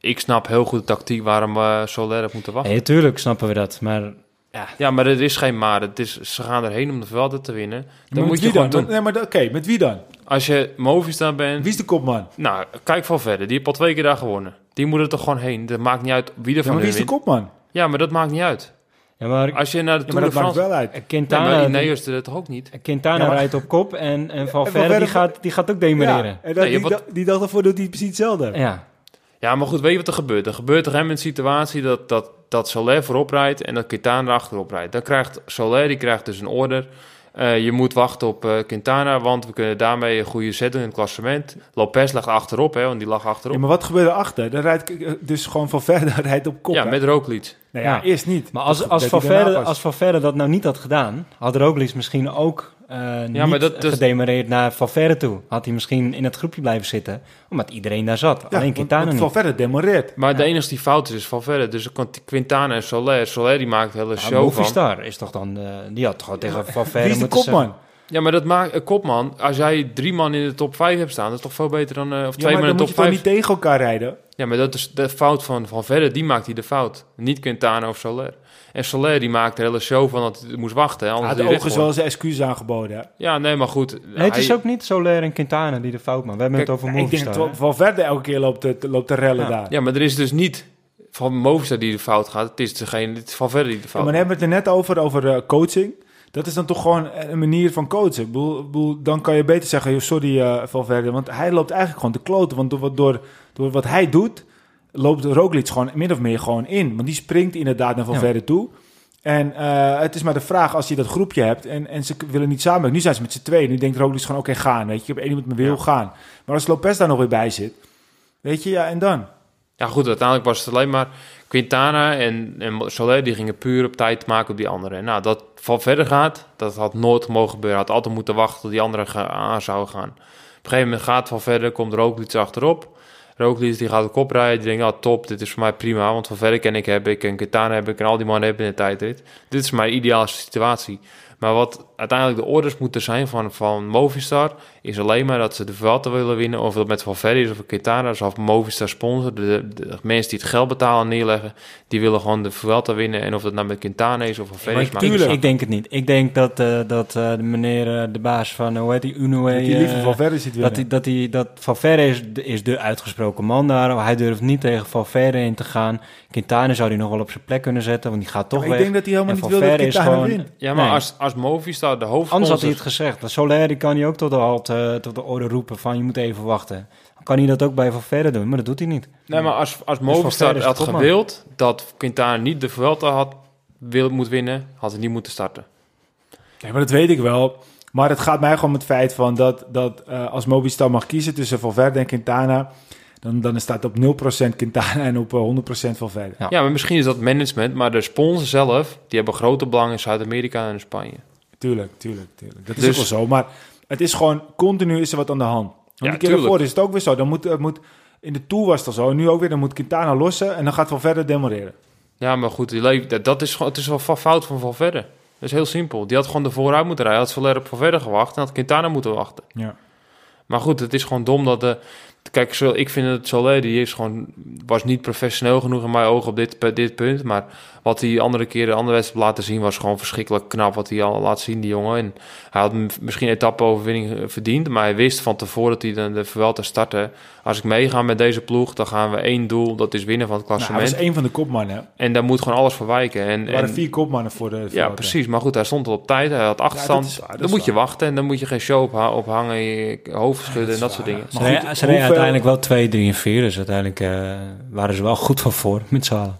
Ik snap heel goed de tactiek waarom we Soler op moeten wachten. Nee, tuurlijk snappen we dat, maar... Ja, Ja, maar het is geen maar. Het is, ze gaan erheen om de velden te winnen. Dan met moet je gewoon dan? doen. Nee, maar oké, met wie dan? Als je Movistar bent... Wie is de kopman? Nou, kijk van verder. Die heeft al twee keer daar gewonnen. Die moet er toch gewoon heen. Dat maakt niet uit wie er Ja, van maar wie is de wint. kopman? Ja, maar dat maakt niet uit. Ja maar Als je naar de Ja, maar Tour de dat France... wel uit. Nee, Quintana, Ineos doet het toch ook niet? Quintana Ja, maar- rijdt op kop en, en Valverde die gaat, die gaat ook demereren. Ja, en dat, Nee, die, wat- die dag daarvoor doet hij precies hetzelfde. Ja. Ja, maar goed, weet je wat er gebeurt? Er gebeurt er hem een situatie dat, dat, dat Soler voorop rijdt en dat Quintana erachterop rijdt. Dan krijgt Soler, die krijgt dus een order. Eh, je moet wachten op eh, Quintana, want we kunnen daarmee een goede set doen in het klassement. Lopez lag achterop, hè, want die lag achterop. Ja, maar wat gebeurt erachter? Dan rijdt eh, dus gewoon van verder *laughs* rijdt op kop. Ja, hè? met Roglic. Nou ja, Ja. eerst niet. Maar als, als, daarna Valverde, als Valverde dat nou niet had gedaan, had Roglic misschien ook eh niet maar dat- dus- gedemereerd naar Valverde toe. Had hij misschien in het groepje blijven zitten, omdat iedereen daar zat. Ja, Alleen Quintana want niet. Valverde demoreert. Maar de enige die fout is, is Valverde. Dus dan kan Quintana en Soler. Soler die maakt hele Ja, show van. Movistar is toch dan, eh, die had gewoon tegen Valverde Wie is de kopman? Ja, maar dat maakt een kopman. Als jij drie man in de top 5 hebt staan, dat is toch veel beter dan. eh, of Ja, twee maar man in dan de moet top je toch 5. niet tegen elkaar rijden? Ja, maar dat is de fout van Van Verre. Die maakt hij de fout. Niet Quintana of Soler. En Soler die maakt de hele show van dat hij moest wachten. Hè, Hij anders had had overigens recht wel zijn excuus aangeboden. Hè? Ja, nee, maar goed. Nee, het is ook niet Soler en Quintana die de fout maken. We hebben Kijk, het over Ja, ik denk Movistar. dat Valverde elke keer loopt te, loopt te rellen Ja. daar. Ja, maar er is dus niet van Movistar die de fout gaat. Het is degene, het is Van Verre die de Ja, fout maar dan hebben we het er net over, over eh, coaching. Dat is dan toch gewoon een manier van coachen. Ik bedoel, dan kan je beter zeggen, joh, sorry eh Valverde. Want hij loopt eigenlijk gewoon te kloten. Want door, door, door wat hij doet, loopt Roglic gewoon min of meer gewoon in. Want die springt inderdaad naar Valverde toe. En eh, het is maar de vraag als je dat groepje hebt en, en ze willen niet samenwerken. Nu zijn ze met z'n tweeën. Nu denkt Roglic gewoon, oké, gaan. Weet je, ik heb één iemand me wil Ja. gaan. Maar als Lopez daar nog weer bij zit, weet je, ja, en dan? Ja, goed, uiteindelijk was het alleen maar Quintana en, en Soler die gingen puur op tijd maken op die andere. En nou, dat van verder gaat, dat had nooit mogen gebeuren. Had altijd moeten wachten tot die andere ga- aan zou gaan. Op een gegeven moment gaat van verder, komt Roglic achterop. Roglic die gaat de kop rijden, die denkt, ja top, dit is voor mij prima. Want van verder kan ik hebben, ik kan Quintana hebben, ik kan al die mannen hebben in de tijdrit. Dit is mijn ideale situatie. Maar wat uiteindelijk de orders moeten zijn van, van Movistar... is alleen maar dat ze de Vuelta willen winnen. Of dat met Valverde is of Quintana. Dus of Movistar sponsor. De, de, de mensen die het geld betalen neerleggen... die willen gewoon de Vuelta winnen. En of dat nou met Quintana is of Valverde is... ik, denk het niet. Ik denk dat, eh, dat eh, de meneer, eh, de baas van, hoe heet die, Unoe... Dat die liever Valverde ziet winnen. dat, die, dat, die, dat Valverde is, de- is de uitgesproken man daar. Hij durft niet tegen Valverde in te gaan. Quintana zou hij nog wel op zijn plek kunnen zetten, want die gaat toch Ja, weg. ik denk dat hij helemaal En niet wil dat Valverde is Quintana gewoon- wint. Ja, maar Nee. als, als Movistar de hoofdsponsor... Anders had hij het gezegd. De Soler die kan hij ook tot de, halt, eh, tot de orde roepen van je moet even wachten. Dan kan hij dat ook bij Valverde doen, maar dat doet hij niet. Nee, maar als, als Dus Movistar is had gewild... dat Quintana niet de Vuelta had, wil, moet winnen... had hij niet moeten starten. Ja, maar dat weet ik wel. Maar het gaat mij gewoon om het feit van dat, dat eh, als Movistar mag kiezen tussen Valverde en Quintana... dan, dan staat op 0% Quintana en op eh, 100% Valverde. Ja. Ja, maar misschien is dat management... maar de sponsor zelf... die hebben grote belangen in Zuid-Amerika en in Spanje. Tuurlijk, tuurlijk, tuurlijk. Dat is Dus- ook wel zo. Maar het is gewoon, continu is er wat aan de hand. Want Ja, die keer tuurlijk. ervoor is het ook weer zo. Dan moet, het moet, in de Tour was het al zo. En nu ook weer, dan moet Quintana lossen en dan gaat Valverde demoreren. Ja, maar goed, dat, is gewoon, het is wel fout van Valverde. Dat is heel simpel. Die had gewoon er vooruit moeten rijden. Had Soler op Valverde gewacht en had Quintana moeten wachten. Ja. Maar goed, het is gewoon dom dat de... Kijk, zo, ik vind het Soler, die is gewoon, was niet professioneel genoeg in mijn ogen op dit, dit punt. Maar wat hij andere keren, de andere wedstrijd laten zien, was gewoon verschrikkelijk knap wat hij al laat zien, die jongen. En hij had misschien een etappe-overwinning eh, verdiend, maar hij wist van tevoren dat hij de, de Vuelta startte. Als ik meega met deze ploeg, dan gaan we één doel, dat is winnen van het Nou, hij klassement. was één van de kopmannen. En daar moet gewoon alles voor wijken. En, Er waren en- vier kopmannen voor de ja, precies. Maar goed, hij stond al op tijd. Hij had achterstand. is dan is moet je wachten en dan moet je geen show opha- ophangen, je hoofd schudden dat en dat is soort dingen. Ze Maar reden, goed, ze reden hoeveel- uiteindelijk wel 2, 3 en 4, dus uiteindelijk eh, waren ze wel goed van voor met z'n allen.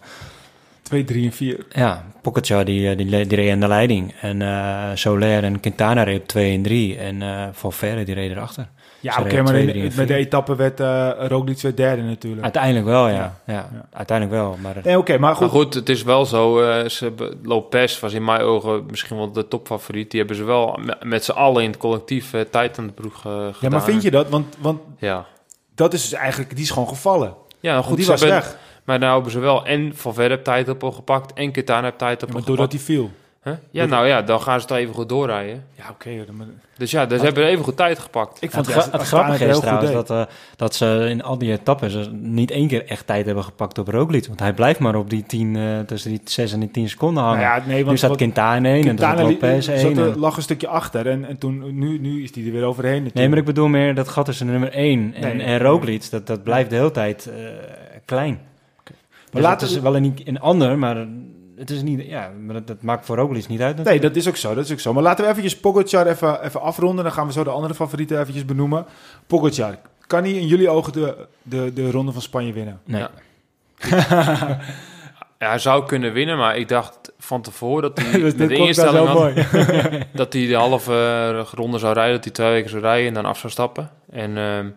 2, 3 en 4. Ja, Pogacar die, eh, die, die reed aan de leiding. En eh, Soler en Quintana reed op 2 en 3. En eh Valverde die reed erachter. Ja, oké, maar in- met de etappe werd uh, Roglic weer derde natuurlijk. Uiteindelijk wel, ja. Ja. ja. Ja. Uiteindelijk wel. Maar Nee, oké, maar goed. Maar goed, het is wel zo. eh ze, hebben- Lopez was in mijn ogen misschien wel de topfavoriet. Die hebben ze wel me- met z'n allen in het collectief eh, tijd aan de broek gedaan. ja, maar vind je dat? Want, want Ja. dat is dus eigenlijk, die is gewoon gevallen. Ja, nou Goed, die was hebben- weg. Maar nou hebben ze wel en Valverde op tijd op gepakt en Quintana op tijd op Ja, maar gepakt. doordat hij viel. Huh? Ja, nou ja, dan gaan ze het even goed doorrijden. Ja, oké. Dus ja, dus ze hebben even goed tijd gepakt. ik Ja, vond het, het, het grappige is trouwens dat, eh, dat ze in al die etappes niet één keer echt tijd hebben gepakt op Roglic. Want hij blijft maar op die 10, eh, tussen die 6 en die 10 seconden hangen. Nou ja, nee, nu want staat wat- Quintana 1 en dan Lopez zat 1. er, lag een stukje achter en, en toen, nu, nu is hij er weer overheen natuurlijk. Nee, maar ik bedoel meer dat gat tussen nummer 1 en, Nee, en Roglic, dat, dat blijft de hele tijd eh, klein. Maar laten laten is we- wel een, een ander, maar het is niet, ja, maar dat, dat maakt voor Roglic niet uit. Nee, dat is ook zo, dat is ook zo. Maar laten we eventjes Pogacar even, even afronden. Dan gaan we zo de andere favorieten eventjes benoemen. Pogacar, kan hij in jullie ogen de, de, de Ronde van Spanje winnen? Nee. Ja. Ja, *laughs* hij zou kunnen winnen, maar ik dacht van tevoren dat hij Dus *laughs* met de instelling zo had, mooi. *laughs* dat hij de halve ronde zou rijden, dat hij twee weken zou rijden en dan af zou stappen. En ehm,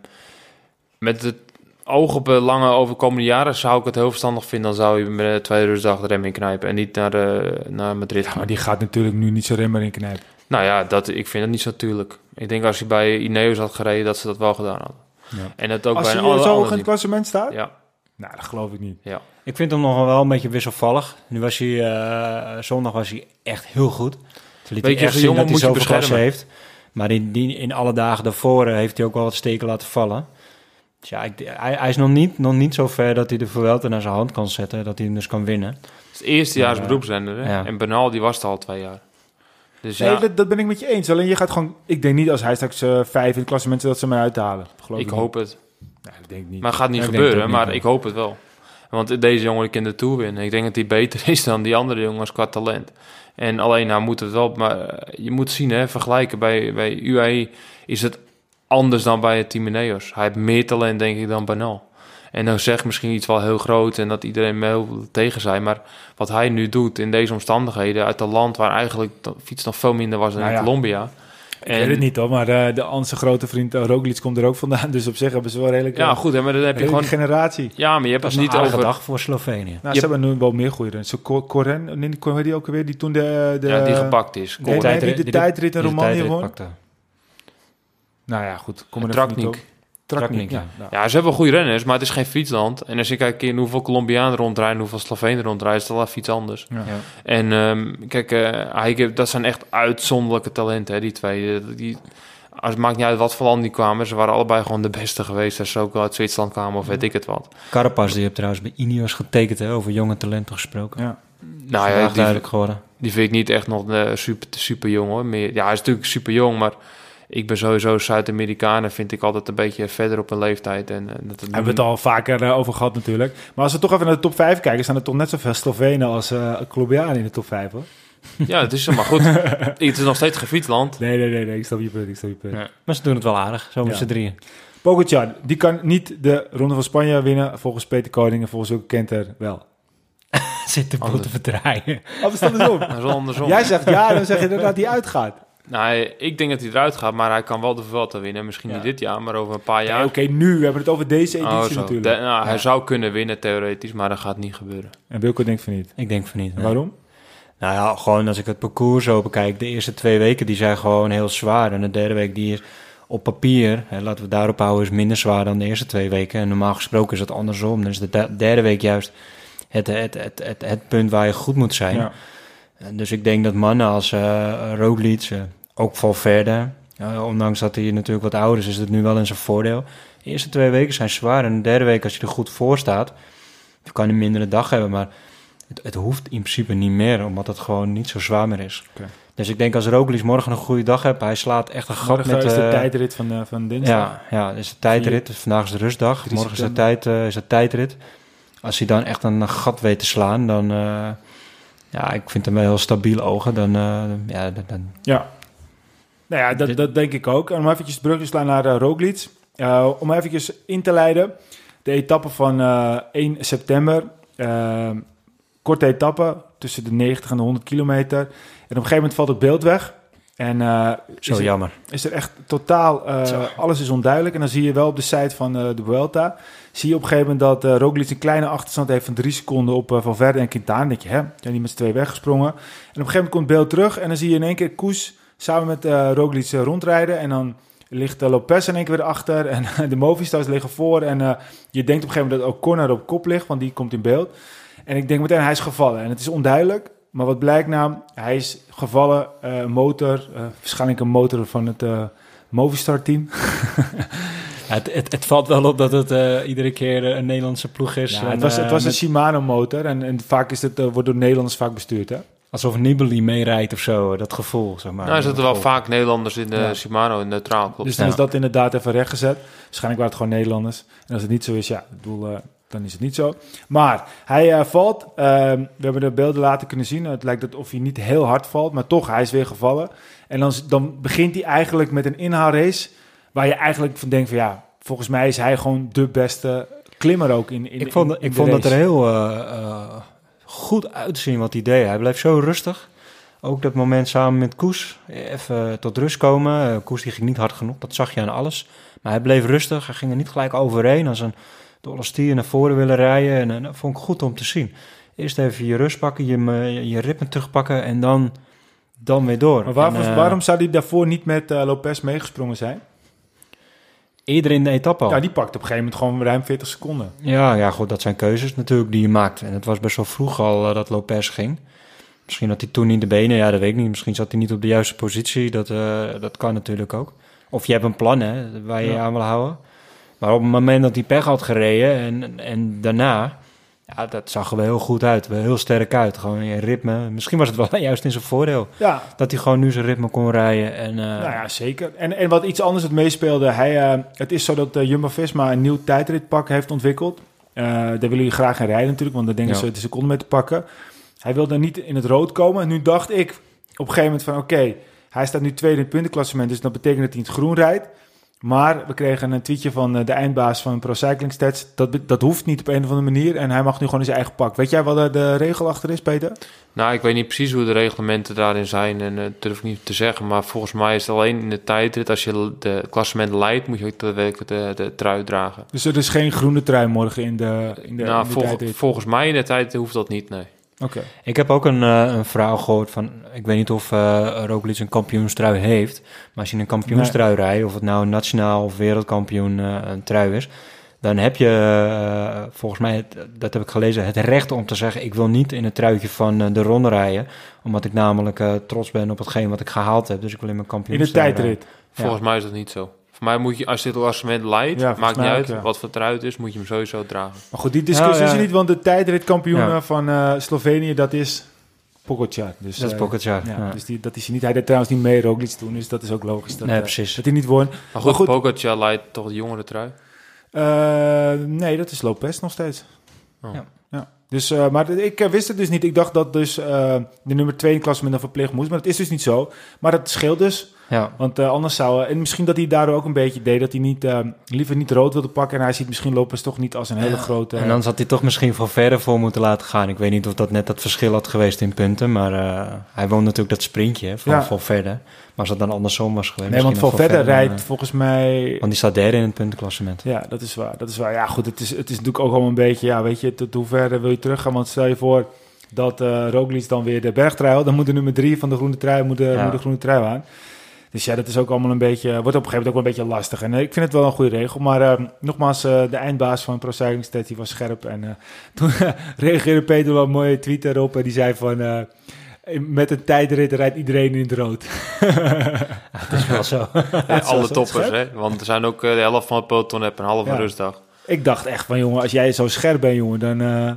met het oog op de lange overkomende jaren zou ik het heel verstandig vinden. Dan zou je met de tweede rustdag de rem inknijpen en niet naar, de, naar Madrid. Maar die gaat natuurlijk nu niet zo remmer in knijpen. Nou ja, dat, ik vind het niet zo natuurlijk. Ik denk als hij bij Ineos had gereden, dat ze dat wel gedaan hadden. Ja. En dat ook Als bij alle zo hoog in het klassement staat? Ja, Nou, dat geloof ik niet. ja. Ik vind hem nog wel een beetje wisselvallig. Nu was hij, eh, zondag was hij echt heel goed. Toen liet Weet hij je, echt zien dat hij je zoveel heeft. Maar in, die, in alle dagen daarvoor eh, heeft hij ook wel wat steken laten vallen. Ja, ik, hij, hij is nog niet, nog niet zo ver dat hij de Vuelta naar zijn hand kan zetten. Dat hij hem dus kan winnen. Het is het eerste jaar Ja. beroepsrenner. Hè? Ja. En Bernal die was er al twee jaar. Dus Nee, ja, dat, dat ben ik met je eens. Alleen je gaat gewoon... Ik denk niet als hij straks eh, vijf in het klassement zit, dat ze mij uithalen. Geloof ik hoop het. Nee, dat denk ik niet. Maar het gaat niet Ik het gebeuren, maar ik hoop het wel. Want deze jongen kan de Tour winnen. Ik denk dat hij beter *laughs* is dan die andere jongens qua talent. En alleen nou moet het wel... Maar eh, je moet zien, hè, vergelijken. Bij, bij UAE is het anders dan bij het Team Ineos. Hij heeft meer talent, denk ik, dan Banal. En dan zeg ik misschien iets wel heel groot en dat iedereen me heel tegen zijn. Maar wat hij nu doet in deze omstandigheden... uit een land waar eigenlijk de fiets nog veel minder was dan Nou in. Colombia... Ik weet het niet hoor, maar eh, de onze grote vriend uh, Roglic komt er ook vandaan. *laughs* Dus op zich hebben ze wel redelijk... Ja, eh, goed, hè, maar dan heb je gewoon... generatie. Ja, maar je hebt het een niet over... dag voor Slovenië. Nou, Je- ze hebben nu wel meer goede renners. Heet die ook alweer? Die toen de... de Ja, die gepakt is. Tijdrit- die de die de- tijdrit in Die de Romanië tijdrit won. pakte. Nou ja, goed. Kom er even niet Traknik. op. Traknik, Traknik, ja. ja. Nou, Ja, ze hebben wel goede renners, maar het is geen fietsland. En als je kijkt in hoeveel Colombianen rondrijden, hoeveel Slovenen rondrijden, is het wel iets anders. ja. Ja. En ehm, kijk, eh, hij, dat zijn echt uitzonderlijke talenten, hè, die twee. Eh, Die, als, het maakt niet uit wat voor land die kwamen, ze waren allebei gewoon de beste geweest. Als ze ook uit Zwitserland kwamen of weet ik het wat. Carapaz, die heeft trouwens bij Ineos getekend, hè, over jonge talenten gesproken. Ja. Nou ja, die, duidelijk geworden. die vind ik niet echt nog eh, super, super jong hoor. Meer, ja, hij is natuurlijk super jong, maar ik ben sowieso Zuid-Amerikanen, vind ik altijd een beetje verder op een leeftijd. En, en dat, Hebben we het al vaker eh, over gehad natuurlijk. Maar als we toch even naar de top 5 kijken, staan er toch net zoveel Slovenen als eh Colombianen in de top 5 hoor. *laughs* Ja, het is maar goed. *laughs* het is nog steeds geen fietsland. Nee, nee, nee, nee. Ik snap je punt, ik snap je punt. Ja. Maar ze doen het wel aardig, zo met Ja. z'n drieën. Pogacar, die kan niet de Ronde van Spanje winnen volgens Peter Koning en volgens ook Kenter wel. *laughs* Zit de boel te verdraaien. Anders dan andersom. Dat is wel andersom. Jij zegt ja, dan zeg je inderdaad dat hij uitgaat. Nou, ik denk dat hij eruit gaat, maar hij kan wel de Vuelta winnen. Misschien Ja. niet dit jaar, maar over een paar Ja, jaar. Oké, nu. We hebben het over deze editie Oh, zo. natuurlijk. De- nou, Hij zou kunnen winnen theoretisch, maar dat gaat niet gebeuren. En Wilco denkt van niet. Ik denk van niet. nee. Waarom? Nou ja, gewoon als ik het parcours zo bekijk, de eerste twee weken die zijn gewoon heel zwaar. En de derde week die is op papier, hè, laten we daarop houden, is minder zwaar dan de eerste twee weken. En normaal gesproken is het andersom. Dan is de de- derde week juist het, het, het, het, het punt waar je goed moet zijn. Ja. En Dus ik denk dat mannen als eh Roglic, eh, ook Valverde, uh, ondanks dat hij natuurlijk wat ouder is, is het nu wel in zijn voordeel. De eerste twee weken zijn zwaar en de derde week, als je er goed voor staat, je kan een mindere dag hebben, maar het, het hoeft in principe niet meer, omdat het gewoon niet zo zwaar meer is. Dus ik denk als Roglic morgen een goede dag heeft, hij slaat echt een gat Morgen met... is de eh, tijdrit van, eh, van dinsdag. ja, ja, is de tijdrit. Dus vandaag is de rustdag. 3 Morgen is de, tijd, eh, is de tijdrit. Als hij dan echt een gat weet te slaan, dan... eh, ja, ik vind hem wel heel stabiel ogen. Dan, eh, ja, dan, Ja. Nou ja, dat, Dit- dat denk ik ook. En om eventjes brug te slaan naar uh, Roglic. Uh, om eventjes in te leiden. De etappe van uh, 1 september. Korte etappe tussen de 90 en de 100 kilometer. En op een gegeven moment valt het beeld weg. En uh, zo is, er, jammer. is er echt totaal... Uh, alles is onduidelijk. En dan zie je wel op de site van uh, de Vuelta... zie je op een gegeven moment dat uh, Roglic een kleine achterstand heeft van drie seconden op uh, Valverde en Quintana. Dan denk je, hè, zijn die met z'n twee weggesprongen. En op een gegeven moment komt beeld terug en dan zie je in één keer Koes samen met uh, Roglic rondrijden. En dan ligt uh, Lopez in één keer weer achter en *laughs* de Movistars liggen voor. En je denkt op een gegeven moment dat ook Corner op kop ligt, want die komt in beeld. En ik denk meteen, hij is gevallen. En het is onduidelijk. Maar wat blijkt nou? Hij is gevallen, motor, waarschijnlijk een motor van het uh, Movistar-team. *laughs* Het, het, het, valt wel op dat het uh, iedere keer een Nederlandse ploeg is. Ja, en, het, was, het was met, een Shimano-motor en, en, vaak is het, uh, wordt door Nederlanders vaak bestuurd, hè? Alsof Nibali meerijdt of zo, dat gevoel, zeg maar. Nou, er zitten wel vaak Nederlanders in de Ja. Shimano, in neutraal. Klopt. Dus dan Ja. is dat inderdaad even rechtgezet. Waarschijnlijk waren het gewoon Nederlanders. En als het niet zo is, ja, ik bedoel, uh, dan is het niet zo. Maar hij uh, valt. Uh, we hebben de beelden laten kunnen zien. Het lijkt of hij niet heel hard valt, maar toch, hij is weer gevallen. En dan, dan begint hij eigenlijk met een inhaalrace. Waar je eigenlijk van denkt van ja, volgens mij is hij gewoon de beste klimmer ook in, in Ik vond, in, in ik vond dat er heel uh, goed uitzien wat hij deed. Hij bleef zo rustig. Ook dat moment samen met Koes even tot rust komen. Koes die ging niet hard genoeg, dat zag je aan alles. Maar hij bleef rustig, hij ging er niet gelijk overheen als een dolle stier naar voren willen rijden. En, en dat vond ik goed om te zien. Eerst even je rust pakken, je, je, je ritme terugpakken en dan, dan weer door. Maar waarom, en, uh, waarom zou hij daarvoor niet met uh, Lopez meegesprongen zijn? Eerder in de etappe al. Ja, die pakt op een gegeven moment gewoon ruim 40 seconden. Ja, ja, goed, dat zijn keuzes natuurlijk die je maakt. En het was best wel vroeg al uh, dat Lopez ging. Misschien had hij toen niet de benen, ja, dat weet ik niet. Misschien zat hij niet op de juiste positie, dat, eh, dat kan natuurlijk ook. Of je hebt een plan hè, waar je je aan wil houden. Maar op het moment dat hij pech had gereden en, en daarna, ja, dat zag er wel heel goed uit. Wel heel sterk uit. Gewoon in ritme. Misschien was het wel *laughs* juist in zijn voordeel. Ja, Dat hij gewoon nu zijn ritme kon rijden. En, eh, nou ja, zeker. En, en wat iets anders het meespeelde, hij, eh, het is zo dat eh, Jumbo-Visma een nieuw tijdritpak heeft ontwikkeld. Daar willen jullie graag in rijden natuurlijk, want daar denken Ja. ze de seconde mee te pakken. Hij wilde niet in het rood komen. En nu dacht ik op een gegeven moment van, oké, hij staat nu tweede in het puntenklassement, dus dat betekent dat hij in het groen rijdt. Maar we kregen een tweetje van eh, de eindbaas van Pro Cycling Stats. Dat, dat hoeft niet op een of andere manier. En hij mag nu gewoon in zijn eigen pak. Weet jij wat de regel achter is, Peter? Nou, ik weet niet precies hoe de reglementen daarin zijn en eh, dat durf ik niet te zeggen. Maar volgens mij is het alleen in de tijdrit, als je de klassement leidt, moet je ook daadwerkelijk de, de trui dragen. Dus er is geen groene trui morgen in de, in de, nou, in de volg- tijdrit. volgens mij in de tijd hoeft dat niet, nee. Oké. Ik heb ook een, eh, een verhaal gehoord van, ik weet niet of eh Roglic een kampioenstrui heeft, maar als je een kampioenstrui rijdt, of het nou een nationaal of wereldkampioen eh, een trui is, dan heb je volgens mij, het- dat heb ik gelezen, het recht om te zeggen, ik wil niet in het truitje van eh, de ronde rijden, omdat ik namelijk eh, trots ben op hetgeen wat ik gehaald heb, dus ik wil in mijn In de kampioenstrui tijdrit. Volgens mij is dat niet zo. Voor mij moet je, als je het klassement leidt, Ja, maakt niet uit ja. wat voor trui het is, moet je hem sowieso dragen. Maar goed, die discussie Ja, is er niet, want de tijdritkampioen Ja. van eh, Slovenië, dat is Pogacar. Dus, Dat is eh, Pogacar, Ja, ja. Dus die, dat is hij niet. Hij deed trouwens niet mee Roglic toen, dus dat is ook logisch dat, Nee, eh, precies. dat hij niet won. Maar Maar goed, goed. Pogacar leidt toch de jongere trui. Eh, nee, dat is Lopez nog steeds. Oh. Ja. Ja. Dus, eh, maar ik wist het dus niet. Ik dacht dat dus eh, de nummer 2 in klassement dan verplicht moest. Maar dat is dus niet zo. Maar dat scheelt dus. Ja. Want eh, anders zou... en misschien dat hij daardoor ook een beetje deed... dat hij niet, eh, liever niet rood wilde pakken. En hij ziet misschien Lopez toch niet als een hele grote... En dan had hij toch misschien van verder voor moeten laten gaan. Ik weet niet of dat net dat verschil had geweest in punten. Maar eh, hij won natuurlijk dat sprintje van Ja. Valverde. Maar als het dan andersom was geweest... nee, want had Valverde rijdt volgens mij... eh, Want die staat derde in het puntenklassement. Ja, dat is waar. Dat is waar. Ja, goed, het is, het is natuurlijk ook allemaal een beetje... Ja, weet je, tot hoe ver wil je teruggaan? Want stel je voor dat eh Roglic dan weer de bergtrui had. Dan moet de nummer drie van de groene trui, moet de, Ja. moet de groene trui aan. Dus ja, dat is ook allemaal een beetje... Wordt op een gegeven moment ook wel een beetje lastig. En eh, ik vind het wel een goede regel. Maar eh, nogmaals, eh, de eindbaas van Pro Cycling Stats, die was scherp. En eh, *laughs* toen reageerde Peter wel een mooie tweet erop. En die zei van... eh, met een tijdrit rijdt iedereen in het rood. *laughs* Het is wel zo. *laughs* Ja, is alle toppers, hè? Want er zijn ook de helft van het peloton heb een halve Ja. rustdag. Ik dacht echt van, jongen, als jij zo scherp bent, jongen, dan eh,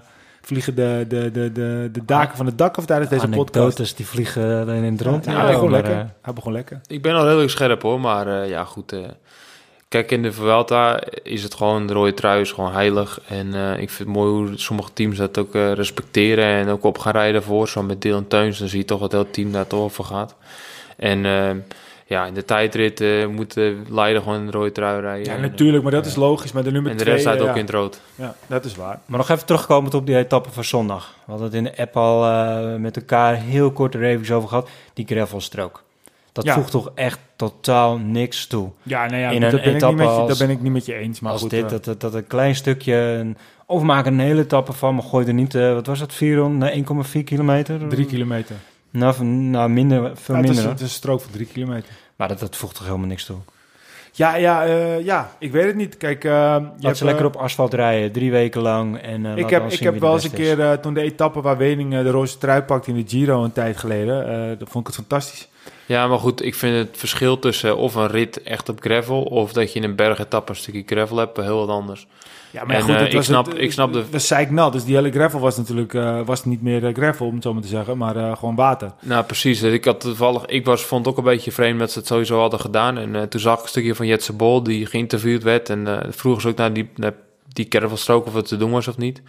vliegen de, de, de, de, de daken van het dak of tijdens deze podcast. Anekdotes die vliegen in het rond. Ja, Ja, hij begon lekker. eh, Hij begon lekker. Ik ben al redelijk scherp hoor, maar eh, ja goed. eh, kijk, in de Vuelta is het gewoon, de rode trui is gewoon heilig. En eh, ik vind het mooi hoe sommige teams dat ook eh, respecteren en ook op gaan rijden voor. Zo met Dylan Teuns, dan zie je toch dat het hele team daar toch over gaat. En eh, ja, in de tijdrit eh, moet de leider gewoon in de rode trui rijden. Ja, En, natuurlijk, maar dat is logisch. Maar de nummer En de twee... rest staat eh, ook in het rood. Ja, dat is waar. Maar nog even terugkomend op die etappe van zondag. We hadden het in de app al eh, met elkaar heel kort er even over gehad. Die gravelstrook. Dat Ja. voegt toch echt totaal niks toe. Ja, nou ja, In dat een ben, ik niet etappe met je, als- dat ben ik niet met je eens. Maar Als goed, dit, eh, dat, dat, dat een klein stukje... Een, of maak een hele etappe van, maar gooi er niet... eh, wat was dat? 400, nee, 1,4 kilometer? drie kilometer. Nou, van- nou minder, veel Ja, het, is, minder. het is een strook van drie kilometer. Maar dat, dat voegt toch helemaal niks toe. Ja, ja, eh, ja, ik weet het niet. Kijk, eh, je Laat hebt, ze lekker eh, op asfalt rijden, drie weken lang. En, eh, Ik heb, ik heb wel eens een keer, eh, toen de etappe waar Wening eh, de roze trui pakte in de Giro een tijd geleden, eh dat vond ik het fantastisch. Ja, maar goed, ik vind het verschil tussen of een rit echt op gravel... of dat je in een bergetappe een stukje gravel hebt, heel wat anders. Ja, En, eh, ik snap- ik snap de- Het was zeiknat, dus die hele gravel was natuurlijk eh, was niet meer eh, gravel, om het zo maar te zeggen, maar eh, gewoon water. Nou, precies. Ik, had toevallig, ik was, vond het ook een beetje vreemd dat ze het sowieso hadden gedaan. En eh, toen zag ik een stukje van Jetse Bol, die geïnterviewd werd. En eh vroegen ze ook naar die, naar die of het te doen was of niet.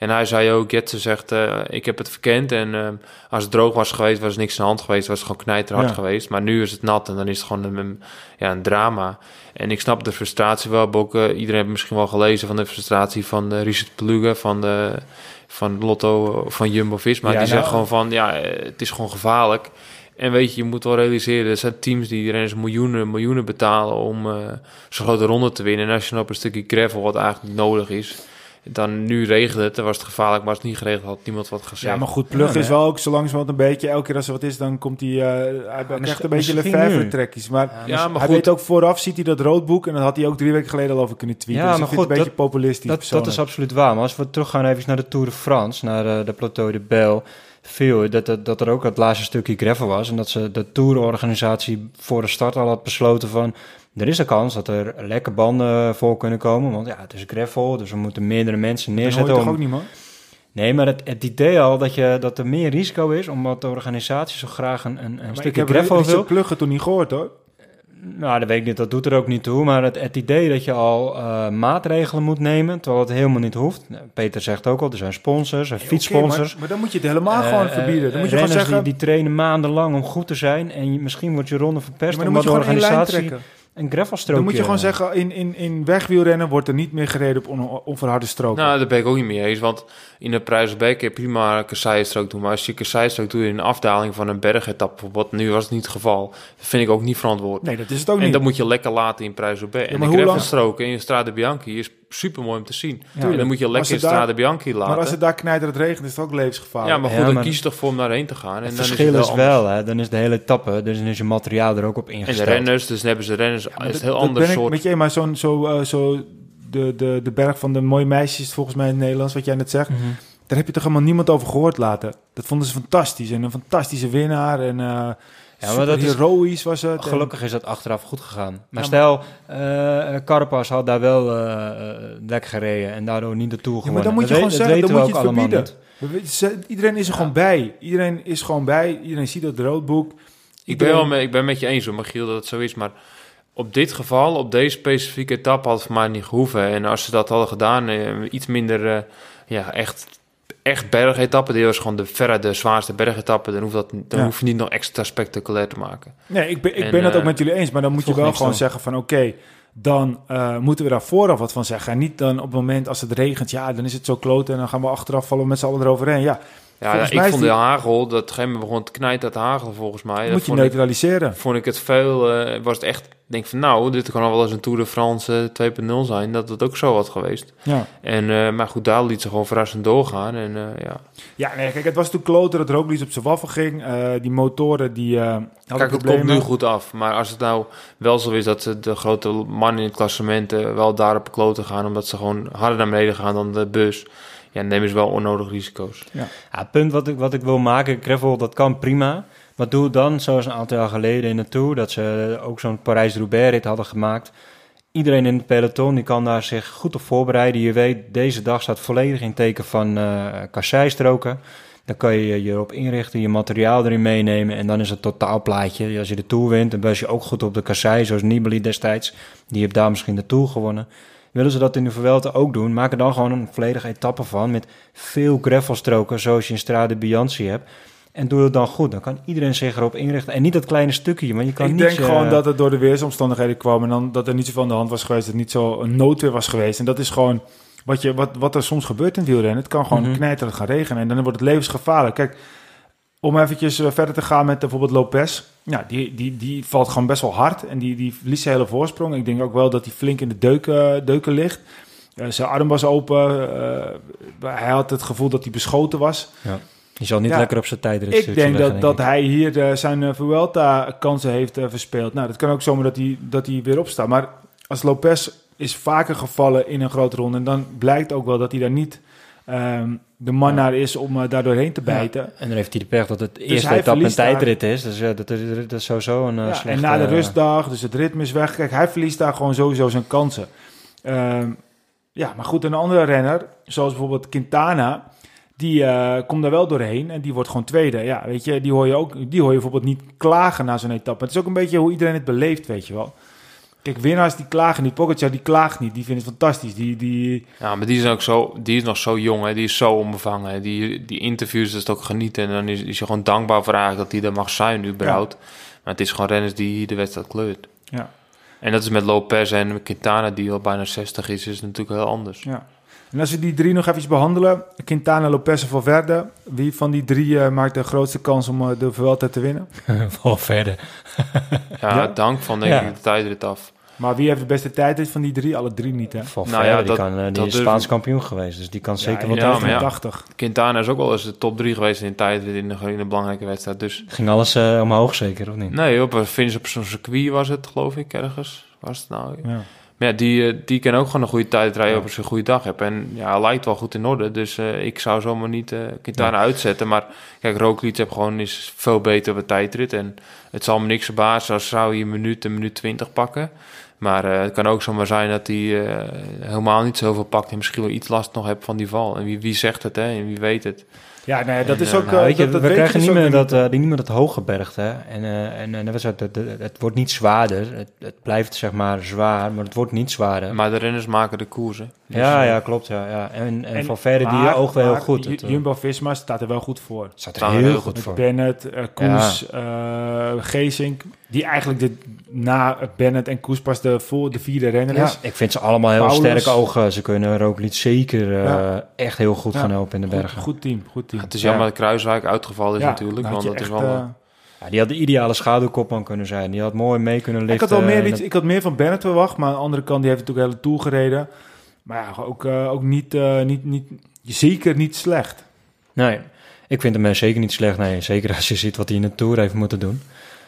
En hij zei ook, Jetse zegt, eh, ik heb het verkend. En eh, als het droog was geweest, was er niks aan de hand geweest. Was het gewoon knijterhard Ja. geweest. Maar nu is het nat en dan is het gewoon een, een- ja, een drama. En ik snap de frustratie wel. Ook, eh, iedereen heeft misschien wel gelezen van de frustratie van uh, Richard Peluga van de van Lotto van Jumbo-Visma. Ja, die nou- zegt gewoon van, ja, eh, het is gewoon gevaarlijk. En weet je, je moet wel realiseren, er zijn teams die renners miljoenen, miljoenen betalen om eh zo'n grote ronde te winnen. En als je dan op een stukje gravel, wat eigenlijk niet nodig is, dan nu regelt het, dan was het gevaarlijk, maar als het niet geregeld had, niemand wat gezegd. Ja, maar goed, Plug Ja, is wel ook zo langzamerhand een beetje, elke keer als er wat is, dan komt hij, eh hij krijgt een beetje Lefebvre trekjes. Maar Ja, maar hij goed. weet ook vooraf, ziet hij dat roodboek en dat had hij ook drie weken geleden al over kunnen tweeten. Ja, dus maar goed, een beetje populistisch Dat, dat is absoluut waar. Maar als we teruggaan even naar de Tour de France, naar eh, de Plateau de Bel. viel. Dat, dat, dat er ook het laatste stukje gravel was. En dat ze de tourorganisatie voor de start al had besloten van... Er is een kans dat er lekke banden voor kunnen komen. Want ja, het is gravel, dus we moeten meerdere mensen Dat hoor je neerzetten. toch ook niet, man? Nee, maar het, het idee al dat, je, dat er meer risico is... omdat de organisatie zo graag een, een, ik stukje gravel wil... Pluggen toen niet gehoord, hoor. Nou, dat weet ik niet, dat doet er ook niet toe. Maar het, het idee dat je al eh, maatregelen moet nemen, terwijl het helemaal niet hoeft. Peter zegt ook al, er zijn sponsors, er zijn maar, maar dan moet je het helemaal gewoon Eh, verbieden. Dan moet je eh, gewoon zeggen... Die, die trainen maandenlang om goed te zijn. En je- misschien wordt je ronde Ja, verpest maar dan omdat moet je de organisatie trekken. Een gravelstrookje... Dan moet je gewoon zeggen, in, in, in wegwielrennen wordt er niet meer gereden op on, onverharde stroken. Nou, daar ben ik ook niet mee eens. Want in de Prijzenbeek kun je prima een kasseienstrook doen. Maar als je kasseienstrook doet in een afdaling van een bergetap, bijvoorbeeld, nu was het niet het geval. Dat vind ik ook niet verantwoord. nee, dat is het ook en niet. dat moet je lekker laten in Prijzenbeek. Ja, en maar de gravelstroken in Strade Bianchi is super mooi om te zien. Ja, en dan moet je lekker in Strade Bianchi laten. maar als het daar knijterend regent, is het ook levensgevaarlijk. ja, maar goed, Ja, dan kies je toch voor om daarheen te gaan. En Het dan verschil is, is, het wel, hè, dan is de hele etappe, dus dan is je materiaal er ook op En ingesteld. de renners, dus dan hebben ze renners, Ja, maar is het heel dat ander ben ik soort. met je, maar zo'n zo, eh, zo de, de, de berg van de mooie meisjes, volgens mij in het Nederlands, wat jij net zegt. Mhm. Daar heb je toch helemaal niemand over gehoord laten. Dat vonden ze fantastisch. En een fantastische winnaar. En eh Ja, maar dat is- heroïs was het. En- Gelukkig is dat achteraf goed gegaan. Maar maar- stel, eh Carpas had daar wel eh eh, lek gereden en daardoor niet de Tour Ja, gewonnen. maar dan moet je Dat gewoon zeggen, dat dan moet je het verbieden. We weten- ze- Iedereen is er gewoon bij. Iedereen is gewoon bij. Iedereen ziet het roodboek. Ik ben, wel mee, ik ben met je eens, hoor, Michiel, dat het zo is. Maar op dit geval, op deze specifieke etappe, had het voor mij niet gehoeven. En als ze dat hadden gedaan, eh, iets minder, eh, ja, echt, echt bergetappen. Dit was gewoon de, verre de zwaarste bergetappe. Dan, hoeft dat, dan Ja. hoef je niet nog extra spectaculair te maken. Nee, ik ben, ik En, ben het ook eh, met jullie eens. Maar dan moet je wel gewoon zeggen van oké, dan eh, moeten we daar vooraf wat van zeggen. En niet dan op het moment als het regent, ja, dan is het zo kloten en dan gaan we achteraf vallen met z'n allen eroverheen. Ja, Ja, ik vond die- de hagel, dat gegeven begon te knijten uit hagel volgens mij. dat Dat moet je ik, neutraliseren. vond ik het veel, eh, was het echt, denk van nou, dit kan al wel eens een Tour de France eh, 2.0 zijn. Dat het ook zo had geweest. Ja. En, eh, maar goed, daar liet ze gewoon verrassend doorgaan. En eh, ja, ja, nee, kijk, het was toen kloten dat Roglic op zijn waffel ging. Eh, die motoren, die eh hadden Kijk, het problemen. komt nu goed af. Maar als het nou wel zo is dat ze de grote mannen in het klassement eh, wel daar op kloten gaan... omdat ze gewoon harder naar beneden gaan dan de bus... ja, nemen ze wel onnodig risico's. Ja, het punt wat ik, wat ik wil maken, gravel, dat kan prima. Maar doe dan, zoals een aantal jaar geleden in de Tour, dat ze ook zo'n Parijs-Roubaix-rit hadden gemaakt. Iedereen in het peloton die kan daar zich goed op voorbereiden. Je weet, deze dag staat volledig in teken van eh kasseistroken. Dan kan je je erop inrichten, je materiaal erin meenemen en dan is het totaalplaatje. Als je de Tour wint, dan ben je ook goed op de kassei, zoals Nibali destijds. Die heeft daar misschien de Tour gewonnen. Willen ze dat in de Vuelta ook doen, maak er dan gewoon een volledige etappe van met veel gravelstroken zoals je in Strade Bianchi hebt. En doe het dan goed. Dan kan iedereen zich erop inrichten. En niet dat kleine stukje, want je kan ik niet... denk eh, gewoon dat het door de weersomstandigheden kwam en dan dat er niet zoveel aan de hand was geweest, dat het niet zo een noodweer was geweest. En dat is gewoon wat, je, wat, wat er soms gebeurt in wielrennen. Het kan gewoon knijterend gaan regenen en dan wordt het levensgevaarlijk. Kijk, om eventjes eh, verder te gaan met bijvoorbeeld Lopez. Ja, die, die, die valt gewoon best wel hard en die, die verliest zijn hele voorsprong. Ik denk ook wel dat hij flink in de deuken, deuken ligt. Eh, zijn arm was open. eh, hij had het gevoel dat hij beschoten was. Je zal niet Ja, lekker op zijn tijd Ik denk dat, dat hij hier eh, zijn uh, Vuelta-kansen heeft eh, verspeeld. Nou, dat kan ook zomaar dat hij, dat hij weer opstaat. Maar als Lopez is vaker gevallen in een grote ronde... en dan blijkt ook wel dat hij daar niet ehm, de man naar is om uh, daardoor heen te bijten. En dan heeft hij de pech dat het eerste Dus hij etappe een daar- tijdrit is. Dus ja, dat, is, dat is sowieso een uh, Ja, slechte... en na de eh, rustdag, dus het ritme is weg. Kijk, hij verliest daar gewoon sowieso zijn kansen. Ehm, ja, maar goed, een andere renner, zoals bijvoorbeeld Quintana... Die komt daar wel doorheen en die wordt gewoon tweede. Ja, weet je, die hoor je ook. Die hoor je bijvoorbeeld niet klagen na zo'n etappe. Het is ook een beetje hoe iedereen het beleeft, weet je wel. Kijk, winnaars die klagen niet. Pogacar die klaagt niet. Die vindt het fantastisch. Die, die, Ja, maar die is, ook zo, die is nog zo jong, hè. die is zo onbevangen. hè. Die, die interviews, dat is ook genieten. En dan is, is je gewoon dankbaar voor eigenlijk dat hij er mag zijn, überhaupt. Maar het is gewoon renners die de wedstrijd kleurt. Ja. En dat is met Lopez en Quintana, die al bijna 60 is, is natuurlijk heel anders. ja. En als we die drie nog even behandelen. Quintana, Lopez en Valverde. Wie van die drie eh, maakt de grootste kans om eh, de Vuelta te winnen? *laughs* Wel verder. Ja, Ja? hangt van denk Ja. ik de tijdrit af. Maar wie heeft de beste tijdrit van die drie? Alle drie niet, hè? Van Nou ja, die, dat- kan, eh, die dat is Spaans kampioen geweest. Dus die kan zeker wat ja, tegen. maar ja. 80. Quintana is ook wel eens de top 3 geweest in de tijdrit in een, in een belangrijke wedstrijd. Dus Ging alles omhoog zeker, of niet? nee, op een finish op zo'n circuit was het, geloof ik, ergens. Was het nou? Ja. Maar ja, die, eh, die kan ook gewoon een goede tijd rijden Ja. op als je een goede dag hebt. En ja, hij lijkt wel goed in orde. Dus eh, ik zou zomaar niet Quintana uitzetten. Maar kijk, Roglic heb gewoon is veel beter op de tijdrit. En het zal me niks verbazen als zou hij een minuut, een minuut twintig pakken. Maar het kan ook zomaar zijn dat hij helemaal niet zoveel pakt. En misschien wel iets last nog hebt van die val. En wie, wie zegt het, hè? En wie weet het. Ja, nee, dat En, is eh, ook... Nou, eh, weet je, dat, dat we krijgen dus niet ook meer, niet. dat, eh, die, niet meer dat hooggebergd, hè. En, eh, en, en de wedstrijd, het, het, wordt niet zwaarder. Het, het blijft zeg maar zwaar, maar het wordt niet zwaarder. Maar de renners maken de koersen. Dus, ja, eh, ja, klopt, ja. ja. En, en, En- van verre die oog wel heel goed. Het, Jumbo-Visma staat er wel goed voor. staat er heel, heel goed voor. Bennett, eh, Koes, eh Geesink. Die eigenlijk de, na Bennett en Koes pas de, voor de vierde renner Ja, is. ik vind ze allemaal heel Paulus. sterk ogen. Ze kunnen Roglic zeker eh, Ja. echt heel goed Ja. gaan helpen in de Goed, bergen. goed team, goed team. Het is jammer Ja. dat Kruiswijk uitgevallen is Ja, natuurlijk. had Want dat is wel... eh, Ja, die had de ideale schaduwkopman kunnen zijn. Die had mooi mee kunnen ik, liften. had wel meer iets, ik had meer van Bennett verwacht, maar aan de andere kant, die heeft natuurlijk hele tour gereden. Maar ja, ook, eh, ook niet, eh, niet, niet, zeker niet slecht. Nee, ik vind hem zeker niet slecht. Nee, zeker als je ziet wat hij in de Tour heeft moeten doen.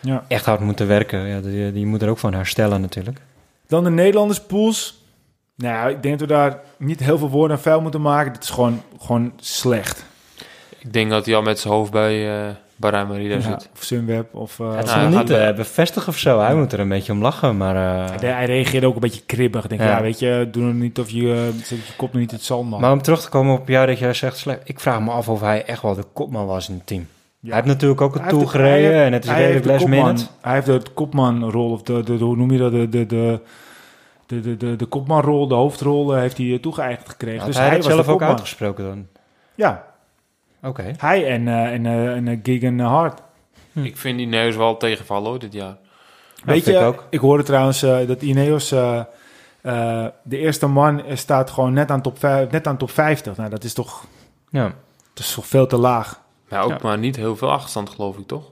Ja. Echt hard moeten werken. Ja, die, die moet er ook van herstellen natuurlijk. Dan de Nederlanders pools. Nou, ja, ik denk dat we daar niet heel veel woorden aan vuil moeten maken. Het is gewoon, gewoon slecht. Ik denk dat hij al met zijn hoofd bij uh, Bahrein Merida Ja, zit. of Sunweb. Of, uh, Het nou, zal hij niet gaat- uh, bevestigen of zo. Hij moet er een beetje om lachen, maar... uh, hij, hij reageerde ook een beetje kribbig. Denk, ja. Ja. weet je, doe er niet of je, uh, zet je kop nog niet in het zand, man. Maar om terug te komen op jou dat jij zegt slecht. Ik vraag me af of hij echt wel de kopman was in het team. Ja. Hij heeft natuurlijk ook een Hij tour heeft gereden heeft- en het is hij redelijk heeft de last kopman- minute. Hij heeft de kopmanrol, of de, de, de, hoe noem je dat, de, de, de, de, de, de, de kopmanrol, de hoofdrol, eh, heeft hij eh, toegeëigend gekregen. Dus hij hij het was zelf ook uitgesproken dan? Ja, Oké. hij en, eh en, eh en Gigan Hart. Hm. Ik vind die neus wel tegenvallen hoor, dit jaar. Weet je, ik ook. ik hoorde trouwens dat Ineos, eh, eh, de eerste man, staat gewoon net aan top, vijf- net aan top 50. Nou, dat is toch, Ja. dat is toch veel te laag. Maar ook Ja. maar niet heel veel achterstand geloof ik toch?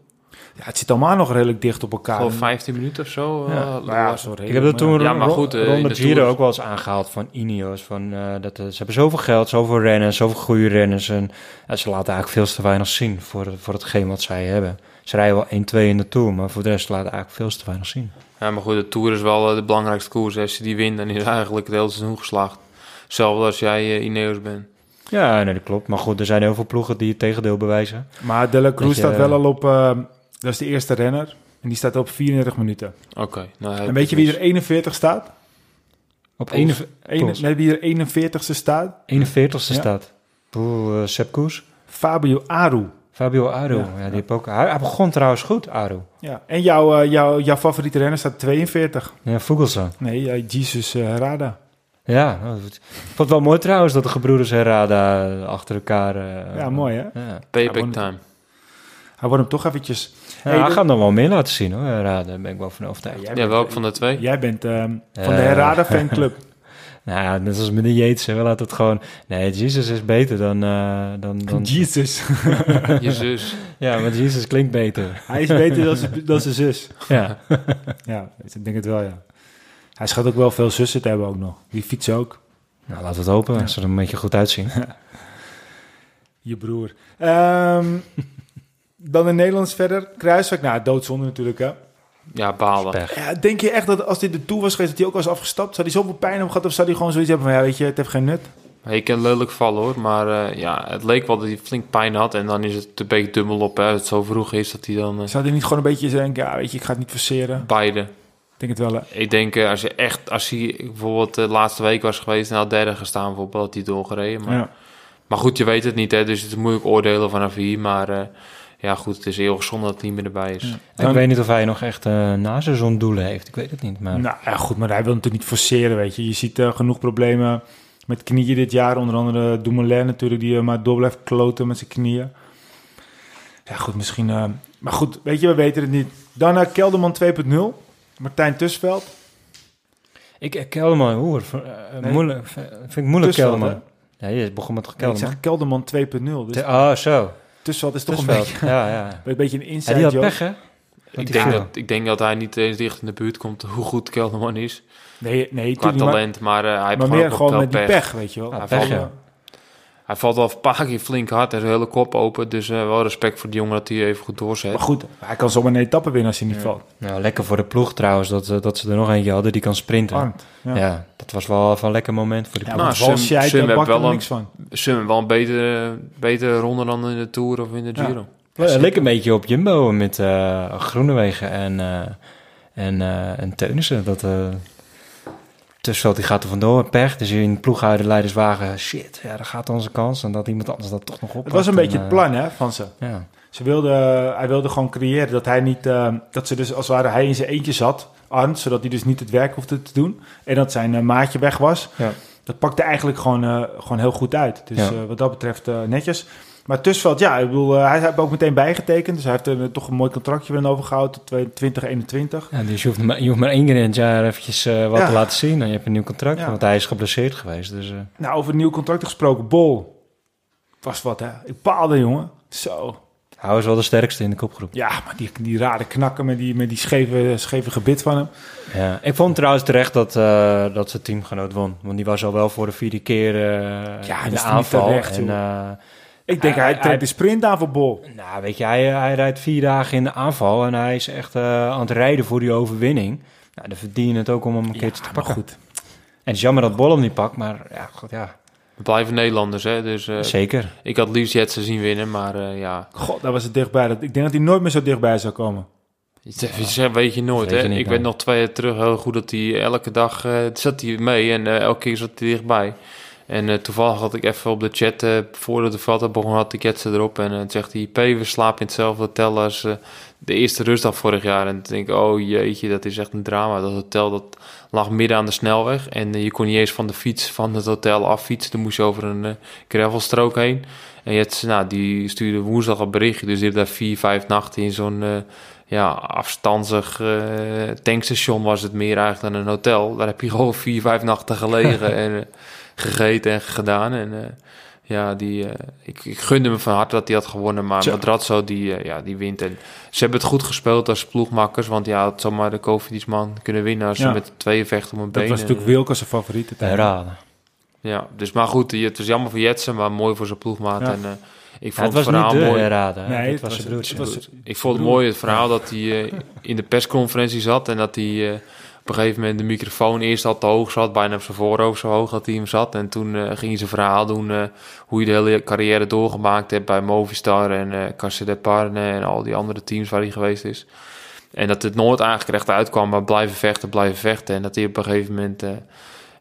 Ja, het zit allemaal nog redelijk dicht op elkaar. Gewoon 15 minuten of zo. Ja. eh, Nou ja, sorry. Ik heb dat toen Ja, maar goed, eh, rond de Giro ook wel eens aangehaald van Ineos. Van, eh, dat, ze hebben zoveel geld, zoveel renners, zoveel goede renners. En ja, ze laten eigenlijk veel te weinig zien voor, voor hetgeen wat zij hebben. Ze rijden wel 1-2 in de Tour, maar voor de rest laten eigenlijk veel te weinig zien. Ja, maar goed, de Tour is wel de belangrijkste koers. Als je die wint, dan is eigenlijk het hele seizoen geslaagd. Zelfs als jij Ineos bent. Ja, nee, dat klopt. Maar goed, er zijn heel veel ploegen die het tegendeel bewijzen. Maar De La Cruz staat wel al op, eh, dat is de eerste renner. En die staat op 34 minuten. Oké. nou, heb En weet je wie er 41 staat? Op Poels. 41 Ene, Poels. nee, wie er 41ste staat? 41ste Ja. staat. Poel, uh, Sepp Koes. Fabio Aru. Fabio Aru. Ja, Ja, die ja. heeft ook, hij, hij begon trouwens goed, Aru. Ja. En jouw, eh, jouw, jouw favoriete renner staat 42. Ja, Vogelsang. Nee, eh, Jesus eh, Herrada. Ja, nou, ik vond het wel mooi trouwens dat de gebroeders Herrada achter elkaar... eh, Ja, mooi hè? Ja. Payback time. Hij wordt hem toch eventjes... Ja, Hey, hij de- gaat nog wel meer laten zien hoor, Herrada. Daar ben ik wel van overtuigd. jij Ja, bent- welk van de twee? Jij bent ehm, van de. Herrada fanclub. *laughs* Nou ja, net als met de Yates, hè, we laten het gewoon... Nee, Jesus is beter dan... eh, dan, dan Jesus. *laughs* Je zus. *laughs* ja, maar Jesus klinkt beter. Hij is beter dan zijn- dan zijn zus. Ja. Ja, ik denk het wel, ja. Hij schat ook wel veel zussen te hebben ook nog. Die fietsen ook. Nou, laten we het hopen. Als ze er een beetje goed uitzien. *laughs* Je broer. Ehm, *laughs* dan in Nederlands verder. Kruiswijk. Nou, doodzonde natuurlijk, hè. Ja, balen. Ja, denk je echt dat als dit de toe was geweest, dat hij ook was afgestapt? Zou hij zoveel pijn hebben gehad? Of zou hij gewoon zoiets hebben van, ja, weet je, het heeft geen nut? Hij kan lelijk vallen hoor, maar eh, ja, het leek wel dat hij flink pijn had. En dan is het een beetje dubbel op, hè. Het zo vroeg is dat hij dan... eh, Zou hij niet gewoon een beetje denken, ja, weet je, ik ga het niet forceren? beide. Ik denk het wel, hè. Ik denk, eh, als je echt, als hij bijvoorbeeld de laatste week was geweest en had derde gestaan, bijvoorbeeld, had hij doorgereden. Maar, Ja. maar goed, je weet het niet, hè, dus het is moeilijk oordelen vanaf hier. Maar eh, ja, goed, het is heel gezond dat het niet meer erbij is. Ja. Ik weet niet of hij nog echt uh, na seizoen doelen heeft. Ik weet het niet. Maar... Nou ja, goed, maar hij wil natuurlijk niet forceren, weet je. Je ziet eh, genoeg problemen met knieën dit jaar. Onder andere Dumoulin natuurlijk, die eh, maar door blijft kloten met zijn knieën. Ja, goed, misschien... eh, maar goed, weet je, we weten het niet. Dan naar Kelderman 2.0. Martijn Tusveld. Ik uh, Kelderman, oeh, uh, Nee. moeilijk, vind ik moeilijk Kelderman. Ja, je begon met Nee, ik Kelderman. zeg Kelderman 2.0. Dus Te- oh, zo. Tusveld is toch een beetje, Ja, ja. *laughs* een beetje een Ja, inside die had joke. pech, hè? Ik die denk, viel. dat, ik denk dat hij niet eens dicht in de buurt komt hoe goed Kelderman is. Nee, nee, Qua tuurlijk, maar, talent, maar eh, hij heeft maar gewoon meer ook gewoon wel met die pech. pech, weet je wel. Ja, Hij, pech, valt, ja. Hij valt al een paar keer flink hard en zijn hele kop open. Dus eh, wel respect voor die jongen dat hij even goed doorzet. Maar goed, hij kan zomaar een etappe winnen als hij niet valt. Nou, lekker voor de ploeg trouwens, dat, eh, dat ze er nog eentje hadden die kan sprinten. Ja. Ja. dat was wel een lekker moment voor de Ja, ploeg. maar Nou, Sim- jij Sim daar heeft bakt er wel een- niks van. Sim wel een betere, betere ronde dan in de Tour of in de Ja. Giro. Ja, leek een beetje op Jumbo met eh Groenewegen en, eh en, eh en Teunissen. Dat, eh Tussveld die gaat er vandoor, pech. Dus in de ploeghuidenleiderswagen, shit, ja, daar gaat onze kans. En dat iemand anders dat toch nog op. Het was een beetje het plan hè, van ze. Ja. Ze wilde, hij wilde gewoon creëren dat hij niet, eh, dat ze dus als het ware hij in zijn eentje zat, Arndt, zodat hij dus niet het werk hoefde te doen. En dat zijn eh, maatje weg was. Ja. Dat pakte eigenlijk gewoon, eh, gewoon heel goed uit. Dus Ja. eh, wat dat betreft eh, netjes. Maar Tussveld, ja, ik bedoel, eh, hij heeft ook meteen bijgetekend. Dus hij heeft er toch een mooi contractje weer overgehouden tot 2021. Ja, dus je hoeft, maar, je hoeft maar één keer in het jaar eventjes eh, wat Ja. te laten zien. En je hebt een nieuw contract, Ja. want hij is geblesseerd geweest. Dus, eh, Nou, over een nieuw contract gesproken, Bol. Was wat, hè? Ik paalde, jongen. Zo. hij was wel de sterkste in de kopgroep. Ja, maar die, die rare knakken met die, met die scheve, scheve gebit van hem. Ja. Ik vond trouwens terecht dat, eh, dat zijn teamgenoot won. Want die was al wel voor de vierde keer eh, Ja, in de aanval. terecht, en, eh, Ik denk, Hij- hij, hij- trekt de sprint aan voor Bol. Nou, weet je, hij, hij rijdt vier dagen in de aanval en hij is echt eh, aan het rijden voor die overwinning. Nou, dan verdien je het ook om hem een keertje te pakken. goed. En het is jammer dat Bol hem niet pakt, maar ja, goed, ja We blijven Nederlanders, hè. Dus eh, zeker. ik had liefst Jetsen zien winnen, maar eh, ja... God, daar was het dichtbij. Dat, ik denk dat hij nooit meer zo dichtbij zou komen. Zegt, weet je nooit, Weet hè. je niet, ik weet nog twee jaar terug heel goed dat hij elke dag eh, zat hij mee en eh, elke keer zat hij dichtbij. En eh, toevallig had ik even op de chat, eh voordat de veld begon, had ik Jetsen erop. En dan zegt hij, P, we in hetzelfde hotel als eh, de eerste rustdag vorig jaar. En toen denk ik, oh jeetje, dat is echt een drama. Dat hotel, dat lag midden aan de snelweg. En eh, je kon niet eens van de fiets van het hotel affietsen. Dan moest je over een eh, gravelstrook heen. En Jetsen, nou, die stuurde woensdag een berichtje. Dus die heeft daar vier, vijf nachten in zo'n... ja, afstandig eh, tankstation was het meer eigenlijk dan een hotel. Daar heb je gewoon vier, vijf nachten gelegen *laughs* en eh, gegeten en gedaan. En eh, ja, die, eh, ik, ik gunde me van harte dat hij had gewonnen. Maar. Madrazo, die, eh, ja, die wint. En ze hebben het goed gespeeld als ploegmakkers. Want ja, het zou maar de Koffiediesman kunnen winnen als Ja. ze met tweeën vechten om een Dat been. was En, natuurlijk Wilco zijn favoriete tijd. raden. Ja, dus maar goed, het was jammer voor Jetsen, maar mooi voor zijn ploegmaat. Ja. En ik Ja, vond het was het verhaal niet de mooi. raden. Nee, het het was broertje. het was- Ik vond het mooi het verhaal dat hij eh, in de persconferentie zat en dat hij eh, op een gegeven moment de microfoon eerst al te hoog zat, bijna op zijn voorhoofd zo hoog dat hij hem zat. En toen eh, ging hij zijn verhaal doen eh, hoe hij de hele carrière doorgemaakt heeft bij Movistar en eh Cassa de Parne en al die andere teams waar hij geweest is. En dat het nooit eigenlijk echt uitkwam, maar blijven vechten, blijven vechten. En dat hij op een gegeven moment eh,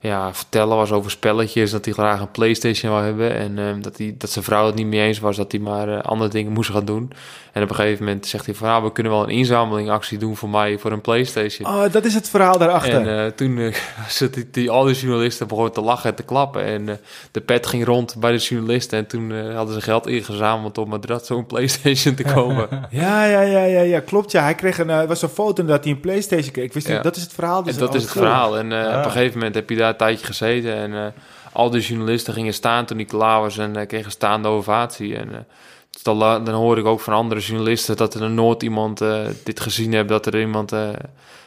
ja, vertellen was over spelletjes, dat hij graag een Playstation wou hebben. En eh, dat, hij, dat zijn vrouw het niet mee eens was, dat hij maar eh, andere dingen moest gaan doen. En op een gegeven moment zegt hij van, nou, we kunnen wel een inzamelingactie doen voor mij voor een Playstation. Oh, dat is het verhaal daarachter. En eh, toen eh, *laughs* zitten die, al die journalisten begonnen te lachen en te klappen. En de pet ging rond bij de journalisten. En toen hadden ze geld ingezameld om met zo'n Playstation te komen. *laughs* ja, ja, ja, ja, ja, klopt. Ja, hij kreeg een, was een foto dat hij een Playstation kreeg. Ik wist niet, dat is het verhaal. Dus en dat is het verhaal. En Ja. op een gegeven moment heb je daar een tijdje gezeten. En eh, al die journalisten gingen staan toen hij klaar was. En eh, kregen staande ovatie. En eh, dan, la- dan hoor ik ook van andere journalisten dat er nooit iemand eh, dit gezien heeft. Dat er iemand eh,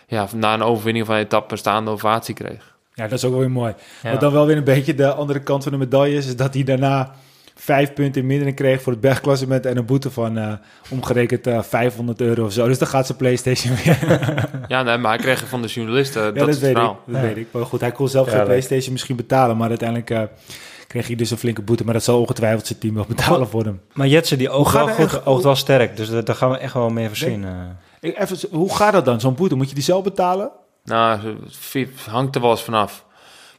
ja, na een overwinning van een etappe een staande ovatie kreeg. Ja, dat is ook wel weer mooi. Ja. Wat dan wel weer een beetje de andere kant van de medaille is, is dat hij daarna vijf punten in mindering kreeg voor het bergklassement en een boete van eh, omgerekend eh, 500 euro of zo. Dus dan gaat zijn PlayStation weer. *laughs* Ja, nee, maar hij kreeg het van de journalisten. ja, dat, is het weet ik. Dat Ja. weet ik. Maar goed, hij kon zelf Ja, geen leuk. PlayStation misschien betalen, maar uiteindelijk eh, kreeg hij dus een flinke boete. Maar dat zal ongetwijfeld zijn team wel betalen voor hem. Maar Jetsen, die oogt gaat wel, goed, echt- oogt wel sterk. Dus daar daar gaan we echt wel mee voorzien. Ik, even, hoe gaat dat dan, zo'n boete? Moet je die zelf betalen? Nou, het hangt er wel eens vanaf.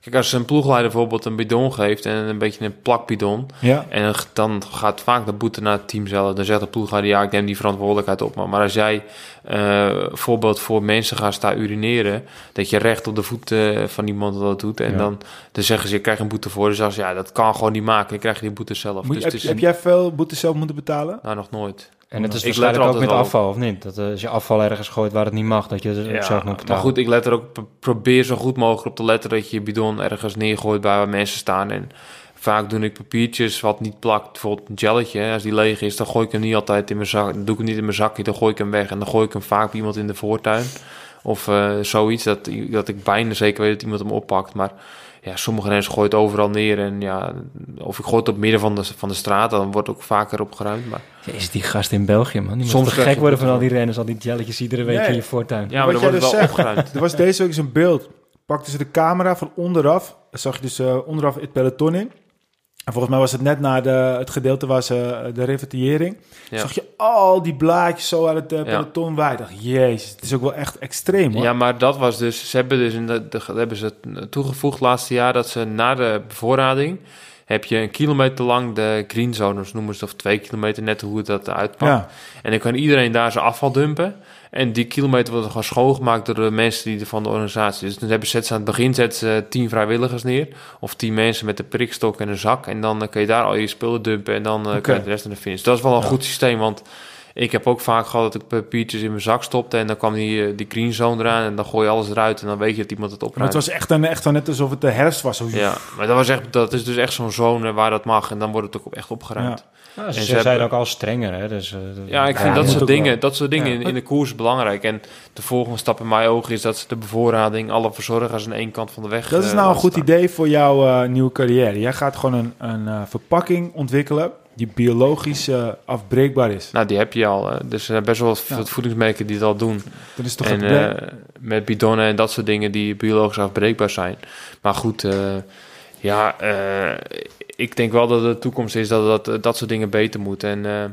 Kijk, als een ploegleider bijvoorbeeld een bidon geeft en een beetje een plakbidon, Ja. en dan gaat vaak de boete naar het team zelf. Dan zegt de ploegleider, ja, ik neem die verantwoordelijkheid op. Maar als jij eh voorbeeld voor mensen gaat staan urineren, dat je recht op de voet eh, van iemand dat doet, en Ja. dan, dan zeggen ze, je krijgt een boete voor. Dus als ja, dat kan gewoon niet maken, dan krijg je die boete zelf. Moet dus heb, jij veel boetes zelf moeten betalen? nou nog nooit. En het is Ik let er ook met afval, of niet? Dat eh, als je afval ergens gooit waar het niet mag, dat je het zelf moet maar goed, ik let er ook, probeer zo goed mogelijk op te letten dat je je bidon ergens neergooit bij waar mensen staan. En vaak doe ik papiertjes wat niet plakt, bijvoorbeeld een gelletje. hè. Als die leeg is, dan gooi ik hem niet altijd in mijn zak. Dan doe ik hem niet in mijn zakje, dan gooi ik hem weg. En dan gooi ik hem vaak bij iemand in de voortuin. Of eh, zoiets, dat, dat ik bijna zeker weet dat iemand hem oppakt. Maar ja, sommige renners gooien het overal neer. En ja, of ik gooi het op midden van de, van de straat, dan wordt ook vaker opgeruimd. Maar Ja, is die gast in België, man? Die Soms gek worden van al die renners, al die jelletjes iedere week Nee. in je voortuin. ja, maar Wat dan wordt het dus wel zegt. opgeruimd. Er was deze week eens een beeld. Pakten ze de camera van onderaf. Zag je dus eh, onderaf het peloton in. En volgens mij was het net na de, het gedeelte waar ze de revetiering. Ja. Zag je al die blaadjes zo uit het eh, peloton. Ik dacht, jezus, het is ook wel echt extreem hoor. Ja, maar dat was dus. Ze hebben dus in de, de, hebben ze toegevoegd laatste jaar dat ze na de bevoorrading. heb je een kilometer lang de green zones noemen ze, of twee kilometer, net hoe het dat uitpakt. Ja. En dan kan iedereen daar zijn afval dumpen. En die kilometer wordt gewoon schoongemaakt door de mensen die er van de organisatie. Dus dan hebben ze, aan het begin zetten ze tien vrijwilligers neer. Of tien mensen met een prikstok en een zak. En dan eh, kun je daar al je spullen dumpen en dan eh, Oké. kan je de rest naar de finish. Dat is wel een Ja. goed systeem, want ik heb ook vaak gehad dat ik papiertjes in mijn zak stopte. En dan kwam die, eh, die green zone eraan en dan gooi je alles eruit. En dan weet je dat iemand het Maar het opruimt. was echt, echt net alsof het de herfst was. Ja, maar dat, was echt, dat is dus echt zo'n zone waar dat mag. En dan wordt het ook echt opgeruimd. Ja, ze, ze zijn hebben- ook al strenger, hè? Dus, eh, Ja, ik vind dat soort dingen, wel. dat soort dingen Ja. in, in de koers belangrijk. En de volgende stap in mijn ogen is dat ze de bevoorrading, alle verzorgers aan één kant van de weg. Dat is eh, nou een goed staan. idee voor jouw eh, nieuwe carrière. Jij gaat gewoon een, een eh, verpakking ontwikkelen die biologisch afbreekbaar is. Nou, die heb je al. dus er zijn best wel wat Ja. voedingsmerken die dat al doen. Dat is toch En met bidonnen en dat soort dingen die biologisch afbreekbaar zijn. Maar goed, eh, ja, eh, ik denk wel dat de toekomst is dat dat, dat soort dingen beter moet. En eh,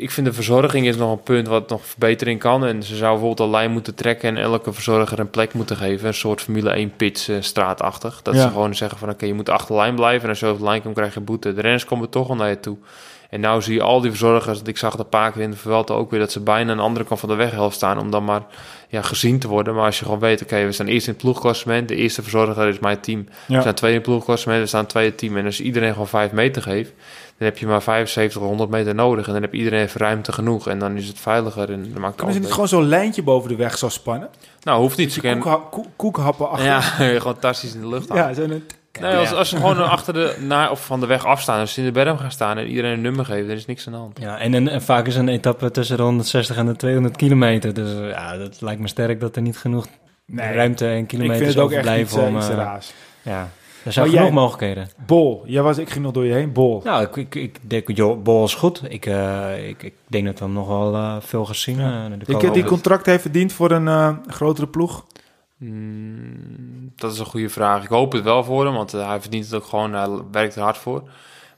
ik vind de verzorging is nog een punt wat nog verbetering kan. En ze zou bijvoorbeeld een lijn moeten trekken en elke verzorger een plek moeten geven. Een soort Formule 1 pits eh, straatachtig. Dat Ja. ze gewoon zeggen van oké, je moet achter de lijn blijven. En als je over de lijn komt, krijg je boete. De renners komen toch wel naar je toe. En nou zie je al die verzorgers, ik zag dat een paar keer in de Vuelta ook weer, dat ze bijna aan de andere kant van de weghelft staan, om dan maar ja, gezien te worden. Maar als je gewoon weet, oké, we staan eerst in het ploegklassement, de eerste verzorger is mijn team. We ja. staan tweede in het ploegklassement, we staan tweede team. En als iedereen gewoon vijf meter geeft, dan heb je maar 75, 100 meter nodig. En dan heb iedereen even ruimte genoeg. En dan is het veiliger en dan maakt het Kunnen ze niet gewoon zo'n lijntje boven de weg zo spannen? Nou, hoeft niet. Koek- koekhappen achter. ja, *laughs* gewoon in de lucht ja, houden. zo'n- Nee, als, als ze gewoon achter de, naar, of van de weg afstaan, als ze in de berm gaan staan en iedereen een nummer geeft, dan is niks aan de hand. Ja, en, en, en vaak is een etappe tussen de 160 en de 200 kilometer. Dus ja, dat lijkt me sterk dat er niet genoeg Nee, ruimte en ik kilometers overblijven om... eh, raars. ja, er zijn genoeg jij- mogelijkheden. Bol, jij was, ik ging nog door je heen. Bol. Nou, ik, ik, ik denk, joh, Bol is goed. Ik, eh, ik, ik denk dat we hem nog wel eh, veel gaan zien. Ja. de Ik heb die contract heeft verdiend voor een eh, grotere ploeg. Mm, dat is een goede vraag. Ik hoop het wel voor hem, want eh, hij verdient het ook gewoon. Hij werkt er hard voor.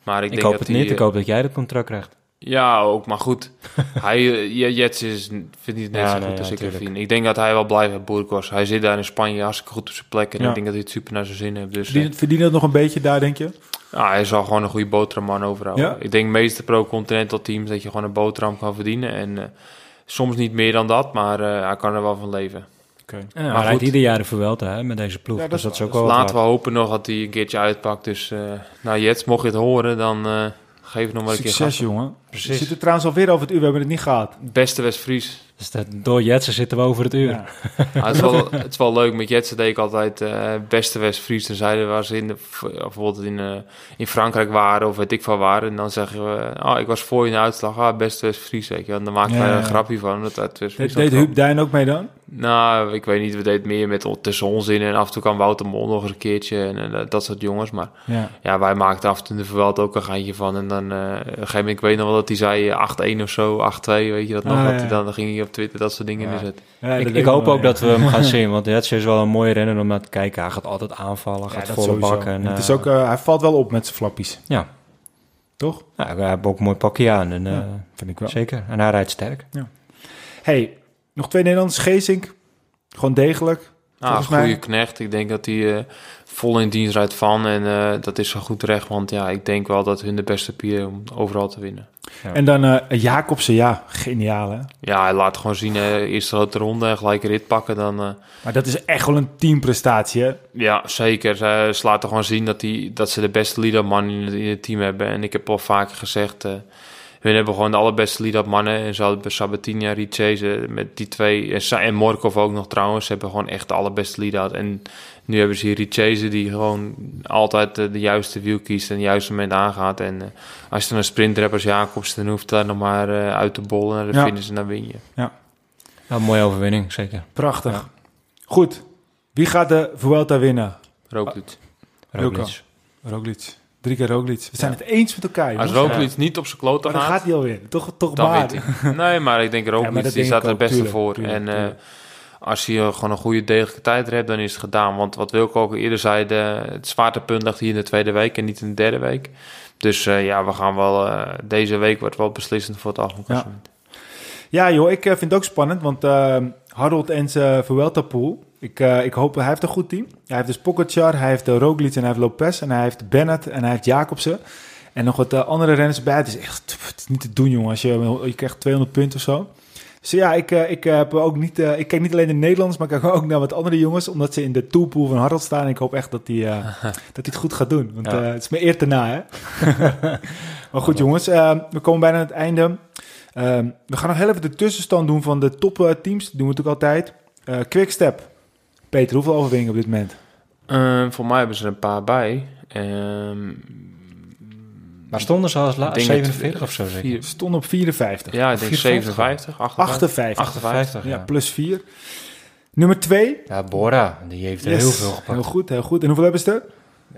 Maar ik, ik denk hoop dat het hij, niet. Ik eh, hoop dat jij dat contract krijgt. Ja, ook, maar goed. *laughs* hij, eh, Jets is, verdient het net Ja, zo nee, goed als ja, ik tuurlijk. verdien. Ik denk dat hij wel blijft bij Burgos. Hij zit daar in Spanje hartstikke goed op zijn plek. En Ja. ik denk dat hij het super naar zijn zin heeft. Dus Verdient, verdient het nog een beetje daar, denk je? ja, hij zal gewoon een goede boterhamman overhouden. Ja? Ik denk de meeste pro-continental teams dat je gewoon een boterham kan verdienen. En eh, soms niet meer dan dat, maar eh, hij kan er wel van leven. Oké. Ja, hij Maar rijdt ieder jaar de Vuelta hè, met deze ploeg. Ja, dat dus is dat is waar, ook dat wel Laten we hopen nog dat hij een keertje uitpakt. Dus eh nou Jets, mocht je het horen, dan eh, geef het nog maar een keer Succes, jongen. We Precies. zitten trouwens alweer over het uur. We hebben het niet gehad. Beste West-Fries. Dus dat, door Jetsen zitten we over het uur. Ja. Ja, *laughs* het, is wel, het is wel leuk. Met Jetsen deed ik altijd eh, beste West-Fries. Dan zeiden we als ze in de, bijvoorbeeld in, eh, in Frankrijk waren of weet ik van waar. En dan zeggen we, oh, ik was voor je in de uitslag. Ah, beste West-Fries. weet je wel. En dan wij er ja. een grapje van. Dat uit Deed. Huub Duin ook mee dan? Nou, ik weet niet. We deden meer met tussen ons in. En af en toe kwam Wouter Mol nog eens een keertje. En eh, dat soort jongens. Maar Ja. ja, wij maakten af en toe de verweld ook een geintje van. En dan, eh, op een gegeven moment, ik weet nog wel dat hij zei eh, 8-1 of zo, 8-2, weet je dat nog? Ah, dat ja. hij dan, dan ging hij op Twitter dat soort dingen Ja. inzetten. Ja, ik hoop ook dat we hem gaan *laughs* zien. Want Jetsen is wel een mooie renner om naar te kijken. Hij gaat altijd aanvallen, Ja, gaat volle. En, het is eh, ook, eh, hij valt wel op met zijn flappies. Ja, Toch? nou, we hebben ook een mooi pakje aan. En, eh, Ja, vind ik wel. Zeker. En hij rijdt sterk. Hey, nog twee Nederlanders. Geesink. Gewoon degelijk. Nou, Volgens goede mij- knecht. Ik denk dat hij eh, vol in dienst rijdt van. En eh, dat is zo goed recht. Want ja, ik denk wel dat hun de beste pier om overal te winnen. Ja. En dan eh Jacobsen. Ja, geniaal hè. Ja, hij laat gewoon zien. eh eerste grote ronde en gelijk een rit pakken. Dan, eh, Maar dat is echt wel een teamprestatie hè. ja, zeker. Ze, laten gewoon zien dat, die, dat ze de beste lead-up man in het, in het team hebben. En ik heb al vaker gezegd... hun hebben gewoon de allerbeste lead-up mannen. En ze hadden en Richese met die twee... En, en Morkov ook nog trouwens. Ze hebben gewoon echt de allerbeste lead-out. En nu hebben ze hier Richese die gewoon altijd eh, de juiste wiel kiest... en het juiste moment aangaat. En eh, als je dan een sprinter hebt als Jacobs... dan hoeft daar nog maar eh, uit te bollen naar de Ja. finish en dan win je. Ja, een mooie overwinning, zeker. Prachtig. Ja. Goed. Wie gaat de Vuelta winnen? Rookdoet. Roglic. Roglic. Drie keer Roglic. We zijn het eens met elkaar, Als. Roglic niet op zijn kloten Maar dan gaat, gaat hij alweer. Toch, toch dan maar. *laughs* Nee, maar ik denk Roglic, die denk staat er ook, het beste tuurlijk, voor. tuurlijk, en eh, tuurlijk. als je gewoon een goede degelijke tijd hebt, dan is het gedaan. Want wat Wilco ook eerder zei, de, het zwaartepunt ligt hier in de tweede week en niet in de derde week. Dus eh, ja, we gaan wel, eh, deze week wordt wel beslissend voor het algemeen Ja. Ja, joh, ik eh, vind het ook spannend, want eh, Harold en zijn Vuelta-pool, ik, eh, ik hoop, hij heeft een goed team. Hij heeft dus Pogacar, hij heeft uh, Roglic en hij heeft Lopez en hij heeft Bennett en hij heeft Jacobsen. En nog wat eh, andere renners bij. Het is echt het is niet te doen, jongen, als je, je krijgt 200 punten of zo. Dus ja, ik, eh, ik, eh, heb ook niet, eh, ik kijk niet alleen de Nederlanders, maar ik kijk ook naar wat andere jongens, omdat ze in de toolpool van Harold staan. En ik hoop echt dat hij eh, *laughs* dat het goed gaat doen, want Ja. eh, het is me eer te na, hè. *laughs* maar goed, jongens, eh, we komen bijna aan het einde. We gaan nog heel even de tussenstand doen van de topteams. Dat doen we natuurlijk altijd. Eh Quickstep. Peter, hoeveel overwinningen op dit moment? Eh, voor mij hebben ze er een paar bij. Ehm, Maar stonden ze als het- 47 of zo zeker? stonden op 54. ja, ik denk 54. 57, 58. 58. 58. Ja, plus 4. Nummer 2. Ja, Bora, die heeft er heel veel gepakt. Heel goed, heel goed. En hoeveel hebben ze er?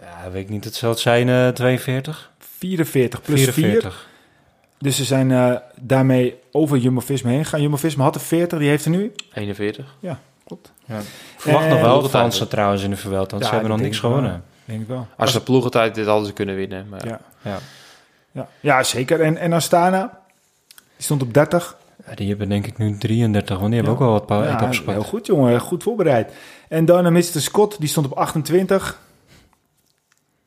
Ja, weet ik niet, het zal het zijn eh 42? 44 plus 4. 44. Dus ze zijn eh, daarmee over Jumbo-Visma heen gegaan. Jumbo-Visma had er 40, die heeft er nu. 41. Klopt. Verwacht En- nog wel de. Fransen trouwens in de Vuelta, want Ja, ze hebben nog niks wel. gewonnen. Denk ik wel. Als de ploegentijd dit hadden ze kunnen winnen. Maar Ja. Ja. Ja, ja zeker. En, en Astana, die stond op 30. Ja, die hebben denk ik nu 33, want die hebben Ja. ook wel wat paar Ja, heel goed, jongen. Goed voorbereid. En dan Mr. Scott, die stond op 28.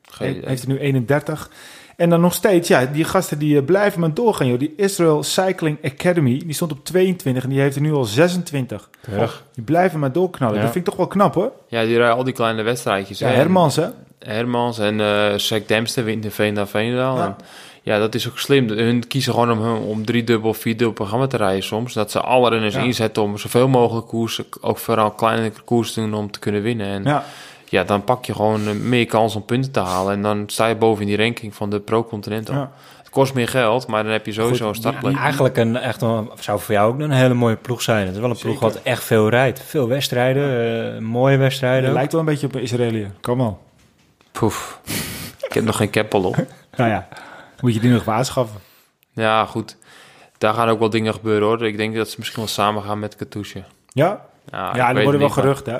geen idee. heeft er nu 31. En dan nog steeds, ja, die gasten die eh, blijven maar doorgaan, joh. Die Israel Cycling Academy, die stond op 22 en die heeft er nu al 26. Keurig. Die blijven maar doorknallen. Ja. Dat vind ik toch wel knap, hoor. Ja, die rijden al die kleine wedstrijdjes. Ja. Hermans, hè? Hermans en eh Zack Dempster wint in Veendaal Veendaal. Ja. En ja, dat is ook slim. Hun kiezen gewoon om, om drie dubbel, vier dubbel programma te rijden soms. Dat ze alle renners Ja. inzetten om zoveel mogelijk koersen, ook vooral kleinere koers te doen om te kunnen winnen. En ja, Ja, dan pak je gewoon eh, meer kans om punten te halen. En dan sta je boven in die ranking van de Pro-Continental. ja. Het kost meer geld, maar dan heb je sowieso Goed, een startplek. Eigenlijk een, echt zou voor jou ook een hele mooie ploeg zijn. Het is wel een ploeg Zeker. wat echt veel rijdt. Veel wedstrijden, eh, mooie wedstrijden. Het lijkt wel een beetje op een Israëliër. Kom wel. Poef. Ik heb nog geen keppel op. *laughs* Nou ja, moet je die nog aanschaffen. Ja, goed. Daar gaan ook wel dingen gebeuren hoor. Ik denk dat ze misschien wel samen gaan met Katusha. Ja? Ja, Ja, er worden wel gerucht, hè?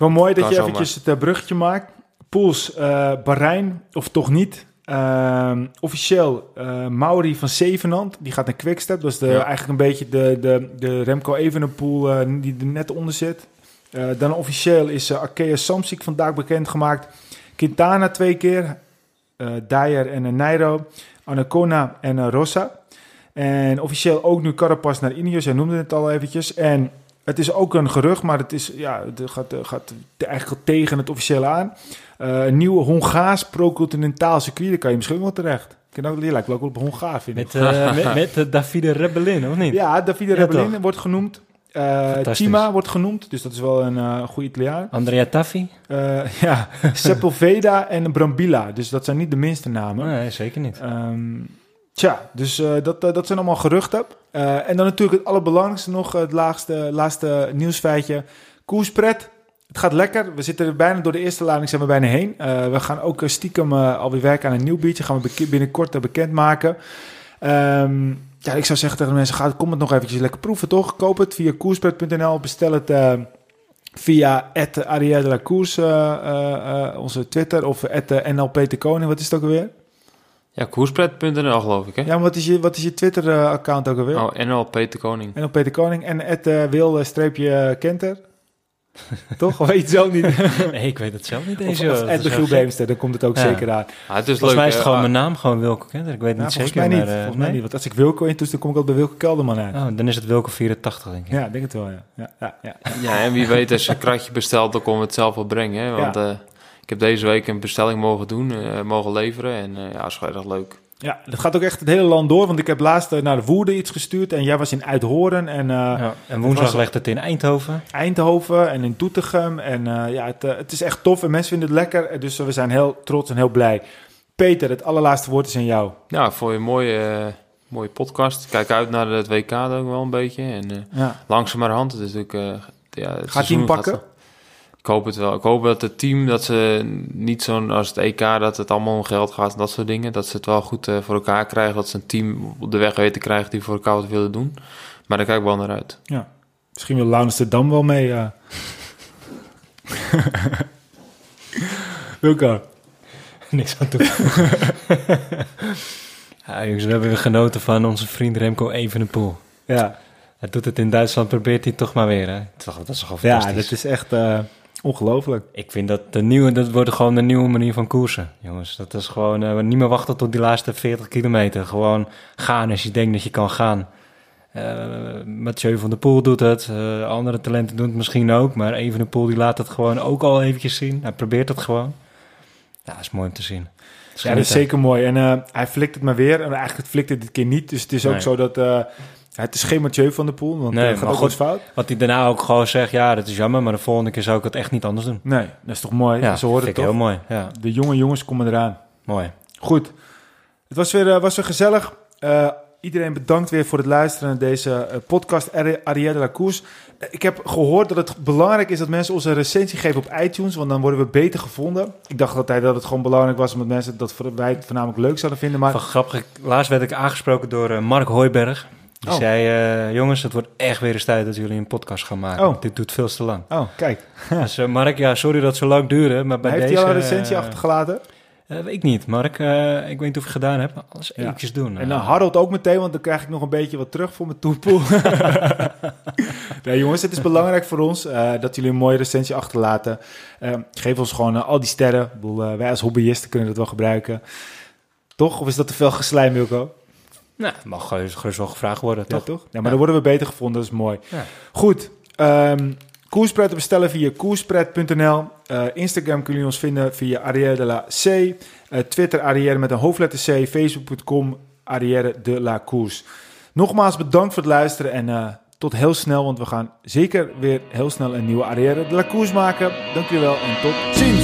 Wel mooi dat je zomaar. eventjes het eh, bruggetje maakt. Pools, eh Bahrein, of toch niet. Ehm, officieel eh Mauri van Zevenand, die gaat naar Quickstep. Dat is de, Ja. eigenlijk een beetje de, de, de Remco Evenepoel die er net onder zit. Dan officieel is uh, Arkea Samsic vandaag bekendgemaakt. Quintana twee keer. Dyer en uh, Nairo. Anacona en uh, Rossa. En officieel ook nu Carapaz naar Ineos. Hij noemde het al eventjes. En het is ook een gerucht, maar het, is, ja, het gaat, eh, gaat eigenlijk tegen het officiële aan. Een nieuwe Hongaars pro-continentaal circuit, daar kan je misschien wel terecht. Ik ook, die lijkt wel ook op Hongaar, vind ik. *laughs* Met, eh, met, met de Davide Rebellin, of niet? Ja, Davide Ja, Rebellin toch? wordt genoemd. Cima wordt genoemd, dus dat is wel een goede Italiaan. Andrea Taffi? *laughs* Ja, Sepulveda en Brambilla, dus dat zijn niet de minste namen. Nee, zeker niet. Ehm, tja, dus eh, dat, eh, dat zijn allemaal geruchten. Eh, en dan natuurlijk het allerbelangrijkste nog, het laagste, laatste nieuwsfeitje. Koerspret. Het gaat lekker. We zitten er bijna door de eerste lading zijn we bijna heen. We gaan ook stiekem alweer werken aan een nieuw biertje. Gaan we binnenkort bekendmaken. Ehm, ja, ik zou zeggen tegen de mensen, ga, kom het nog eventjes lekker proeven, toch? Koop het via koerspret.nl. Bestel het via Arielle de la Koers, onze Twitter. Of at NLP de Koning. Wat is het ook alweer? Ja, koerspret.nl geloof ik hè? Ja, maar wat is je, wat is je Twitter-account ook alweer? Oh, NL Peter Koning. En op Peter Koning en het uh, wil-kenter. *laughs* Toch? Of weet je het zelf niet? *laughs* Nee, ik weet het zelf niet eens. of de. Beemster, daar komt het ook Ja. zeker aan. Ja, het is Volgens mij is het eh, gewoon ah, mijn naam, gewoon Wilco Kenter. Ik weet Ja, niet volgens zeker. mij niet. maar, eh, volgens mij nee? niet. Want als ik Wilco in toets, dan kom ik ook bij Wilco Kelderman uit. Oh, dan is het Wilco 84, denk ik. Ja, denk het wel, ja. ja, ja, ja. Ja, en wie weet als je een kratje bestelt, dan komen we het zelf wel brengen. Hè? Want eh, heb deze week een bestelling mogen doen, eh, mogen leveren. En eh, ja, dat is wel erg leuk. Ja, dat gaat ook echt het hele land door. Want ik heb laatst eh, naar de Woerden iets gestuurd. En jij was in Uithoren en eh, Ja, en woensdag legt het in Eindhoven. Eindhoven en in Doetinchem. En eh, ja, het, het is echt tof en mensen vinden het lekker. Dus we zijn heel trots en heel blij. Peter, het allerlaatste woord is aan jou. Ja, ik vond je mooie, mooie podcast. Ik Kijk uit naar het WK ook wel een beetje. En eh Ja. langzamerhand, het is natuurlijk... eh, ja, het Gaat hij hem pakken? gaat- ik hoop het wel. Ik hoop dat het team, dat ze niet zo'n als het EK, dat het allemaal om geld gaat en dat soort dingen. Dat ze het wel goed eh, voor elkaar krijgen. Dat ze een team op de weg weten te krijgen die voor elkaar wat willen doen. Maar daar kijk ik wel naar uit. Ja. Misschien wil Amsterdam wel mee. ja. *laughs* Wilco. *laughs* Niks aan toe. *laughs* ja, jongens, we hebben weer genoten van onze vriend Remco Evenepoel. Ja, Hij doet het in Duitsland, probeert hij toch maar weer. Hè? Toch, dat is gewoon ja fantastisch. dat is echt eh, ongelooflijk. Ik vind dat de nieuwe, dat wordt gewoon de nieuwe manier van koersen, jongens. Dat is gewoon eh, niet meer wachten tot die laatste 40 kilometer. Gewoon gaan als je denkt dat je kan gaan. Eh Mathieu van der Poel doet het, eh, andere talenten doen het misschien ook, maar Evenepoel die laat het gewoon ook al eventjes zien. Hij probeert het gewoon. Ja, dat is mooi om te zien. Ja, dat is zeker mooi. En hij flikt het maar weer. En eigenlijk flikt het dit keer niet. Dus het is ook Nee. zo dat... eh, het is geen Mathieu van der Poel, want Nee, nee, gaat ook goed. fout. Wat hij daarna ook gewoon zegt, ja, dat is jammer, maar de volgende keer zou ik het echt niet anders doen. Nee, dat is toch mooi. Ja, Ze horen het toch. heel mooi. Ja, De jonge jongens komen eraan. mooi. Goed. Het was weer, eh, was weer gezellig. Eh, iedereen bedankt weer voor het luisteren naar deze eh, podcast Ari- Arrière de la. Eh, ik heb gehoord dat het belangrijk is dat mensen ons een recensie geven op iTunes, want dan worden we beter gevonden. Ik dacht altijd dat het gewoon belangrijk was omdat mensen dat wij het voornamelijk leuk zouden vinden, maar Van grappig, laatst werd ik aangesproken door eh, Mark Hooiberg. Die Oh. zei, eh, jongens, het wordt echt weer eens tijd dat jullie een podcast gaan maken. Oh. Dit doet veel te lang. oh, kijk. *laughs* Dus eh, Mark, ja, sorry dat het zo lang duurde, maar bij Heeft deze... hij al een recensie eh, achtergelaten? eh, weet ik niet, Mark. ik weet niet of het gedaan hebt, maar alles Ja. eventjes doen. En dan Harold ook meteen, want dan krijg ik nog een beetje wat terug voor mijn toepoel. *laughs* nee, jongens, het is belangrijk voor ons dat jullie een mooie recensie achterlaten. Geef ons gewoon al die sterren. Ik bedoel, wij als hobbyisten kunnen dat wel gebruiken. Toch? Of is dat te veel geslijm, Wilco? Nou, mag gerust gerust wel gevraagd worden, Ja, toch? Ja, maar dan worden we beter gevonden, dat is mooi. Ja. Goed. ehm koerspret te bestellen via koerspret.nl. Eh, Instagram kunnen jullie ons vinden via Arrière de la C. Eh, Twitter Arrière met een hoofdletter C. Facebook.com Arrière de la Koers. Nogmaals bedankt voor het luisteren en eh, tot heel snel, want we gaan zeker weer heel snel een nieuwe Arrière de la Koers maken. Dank jullie wel en tot ziens!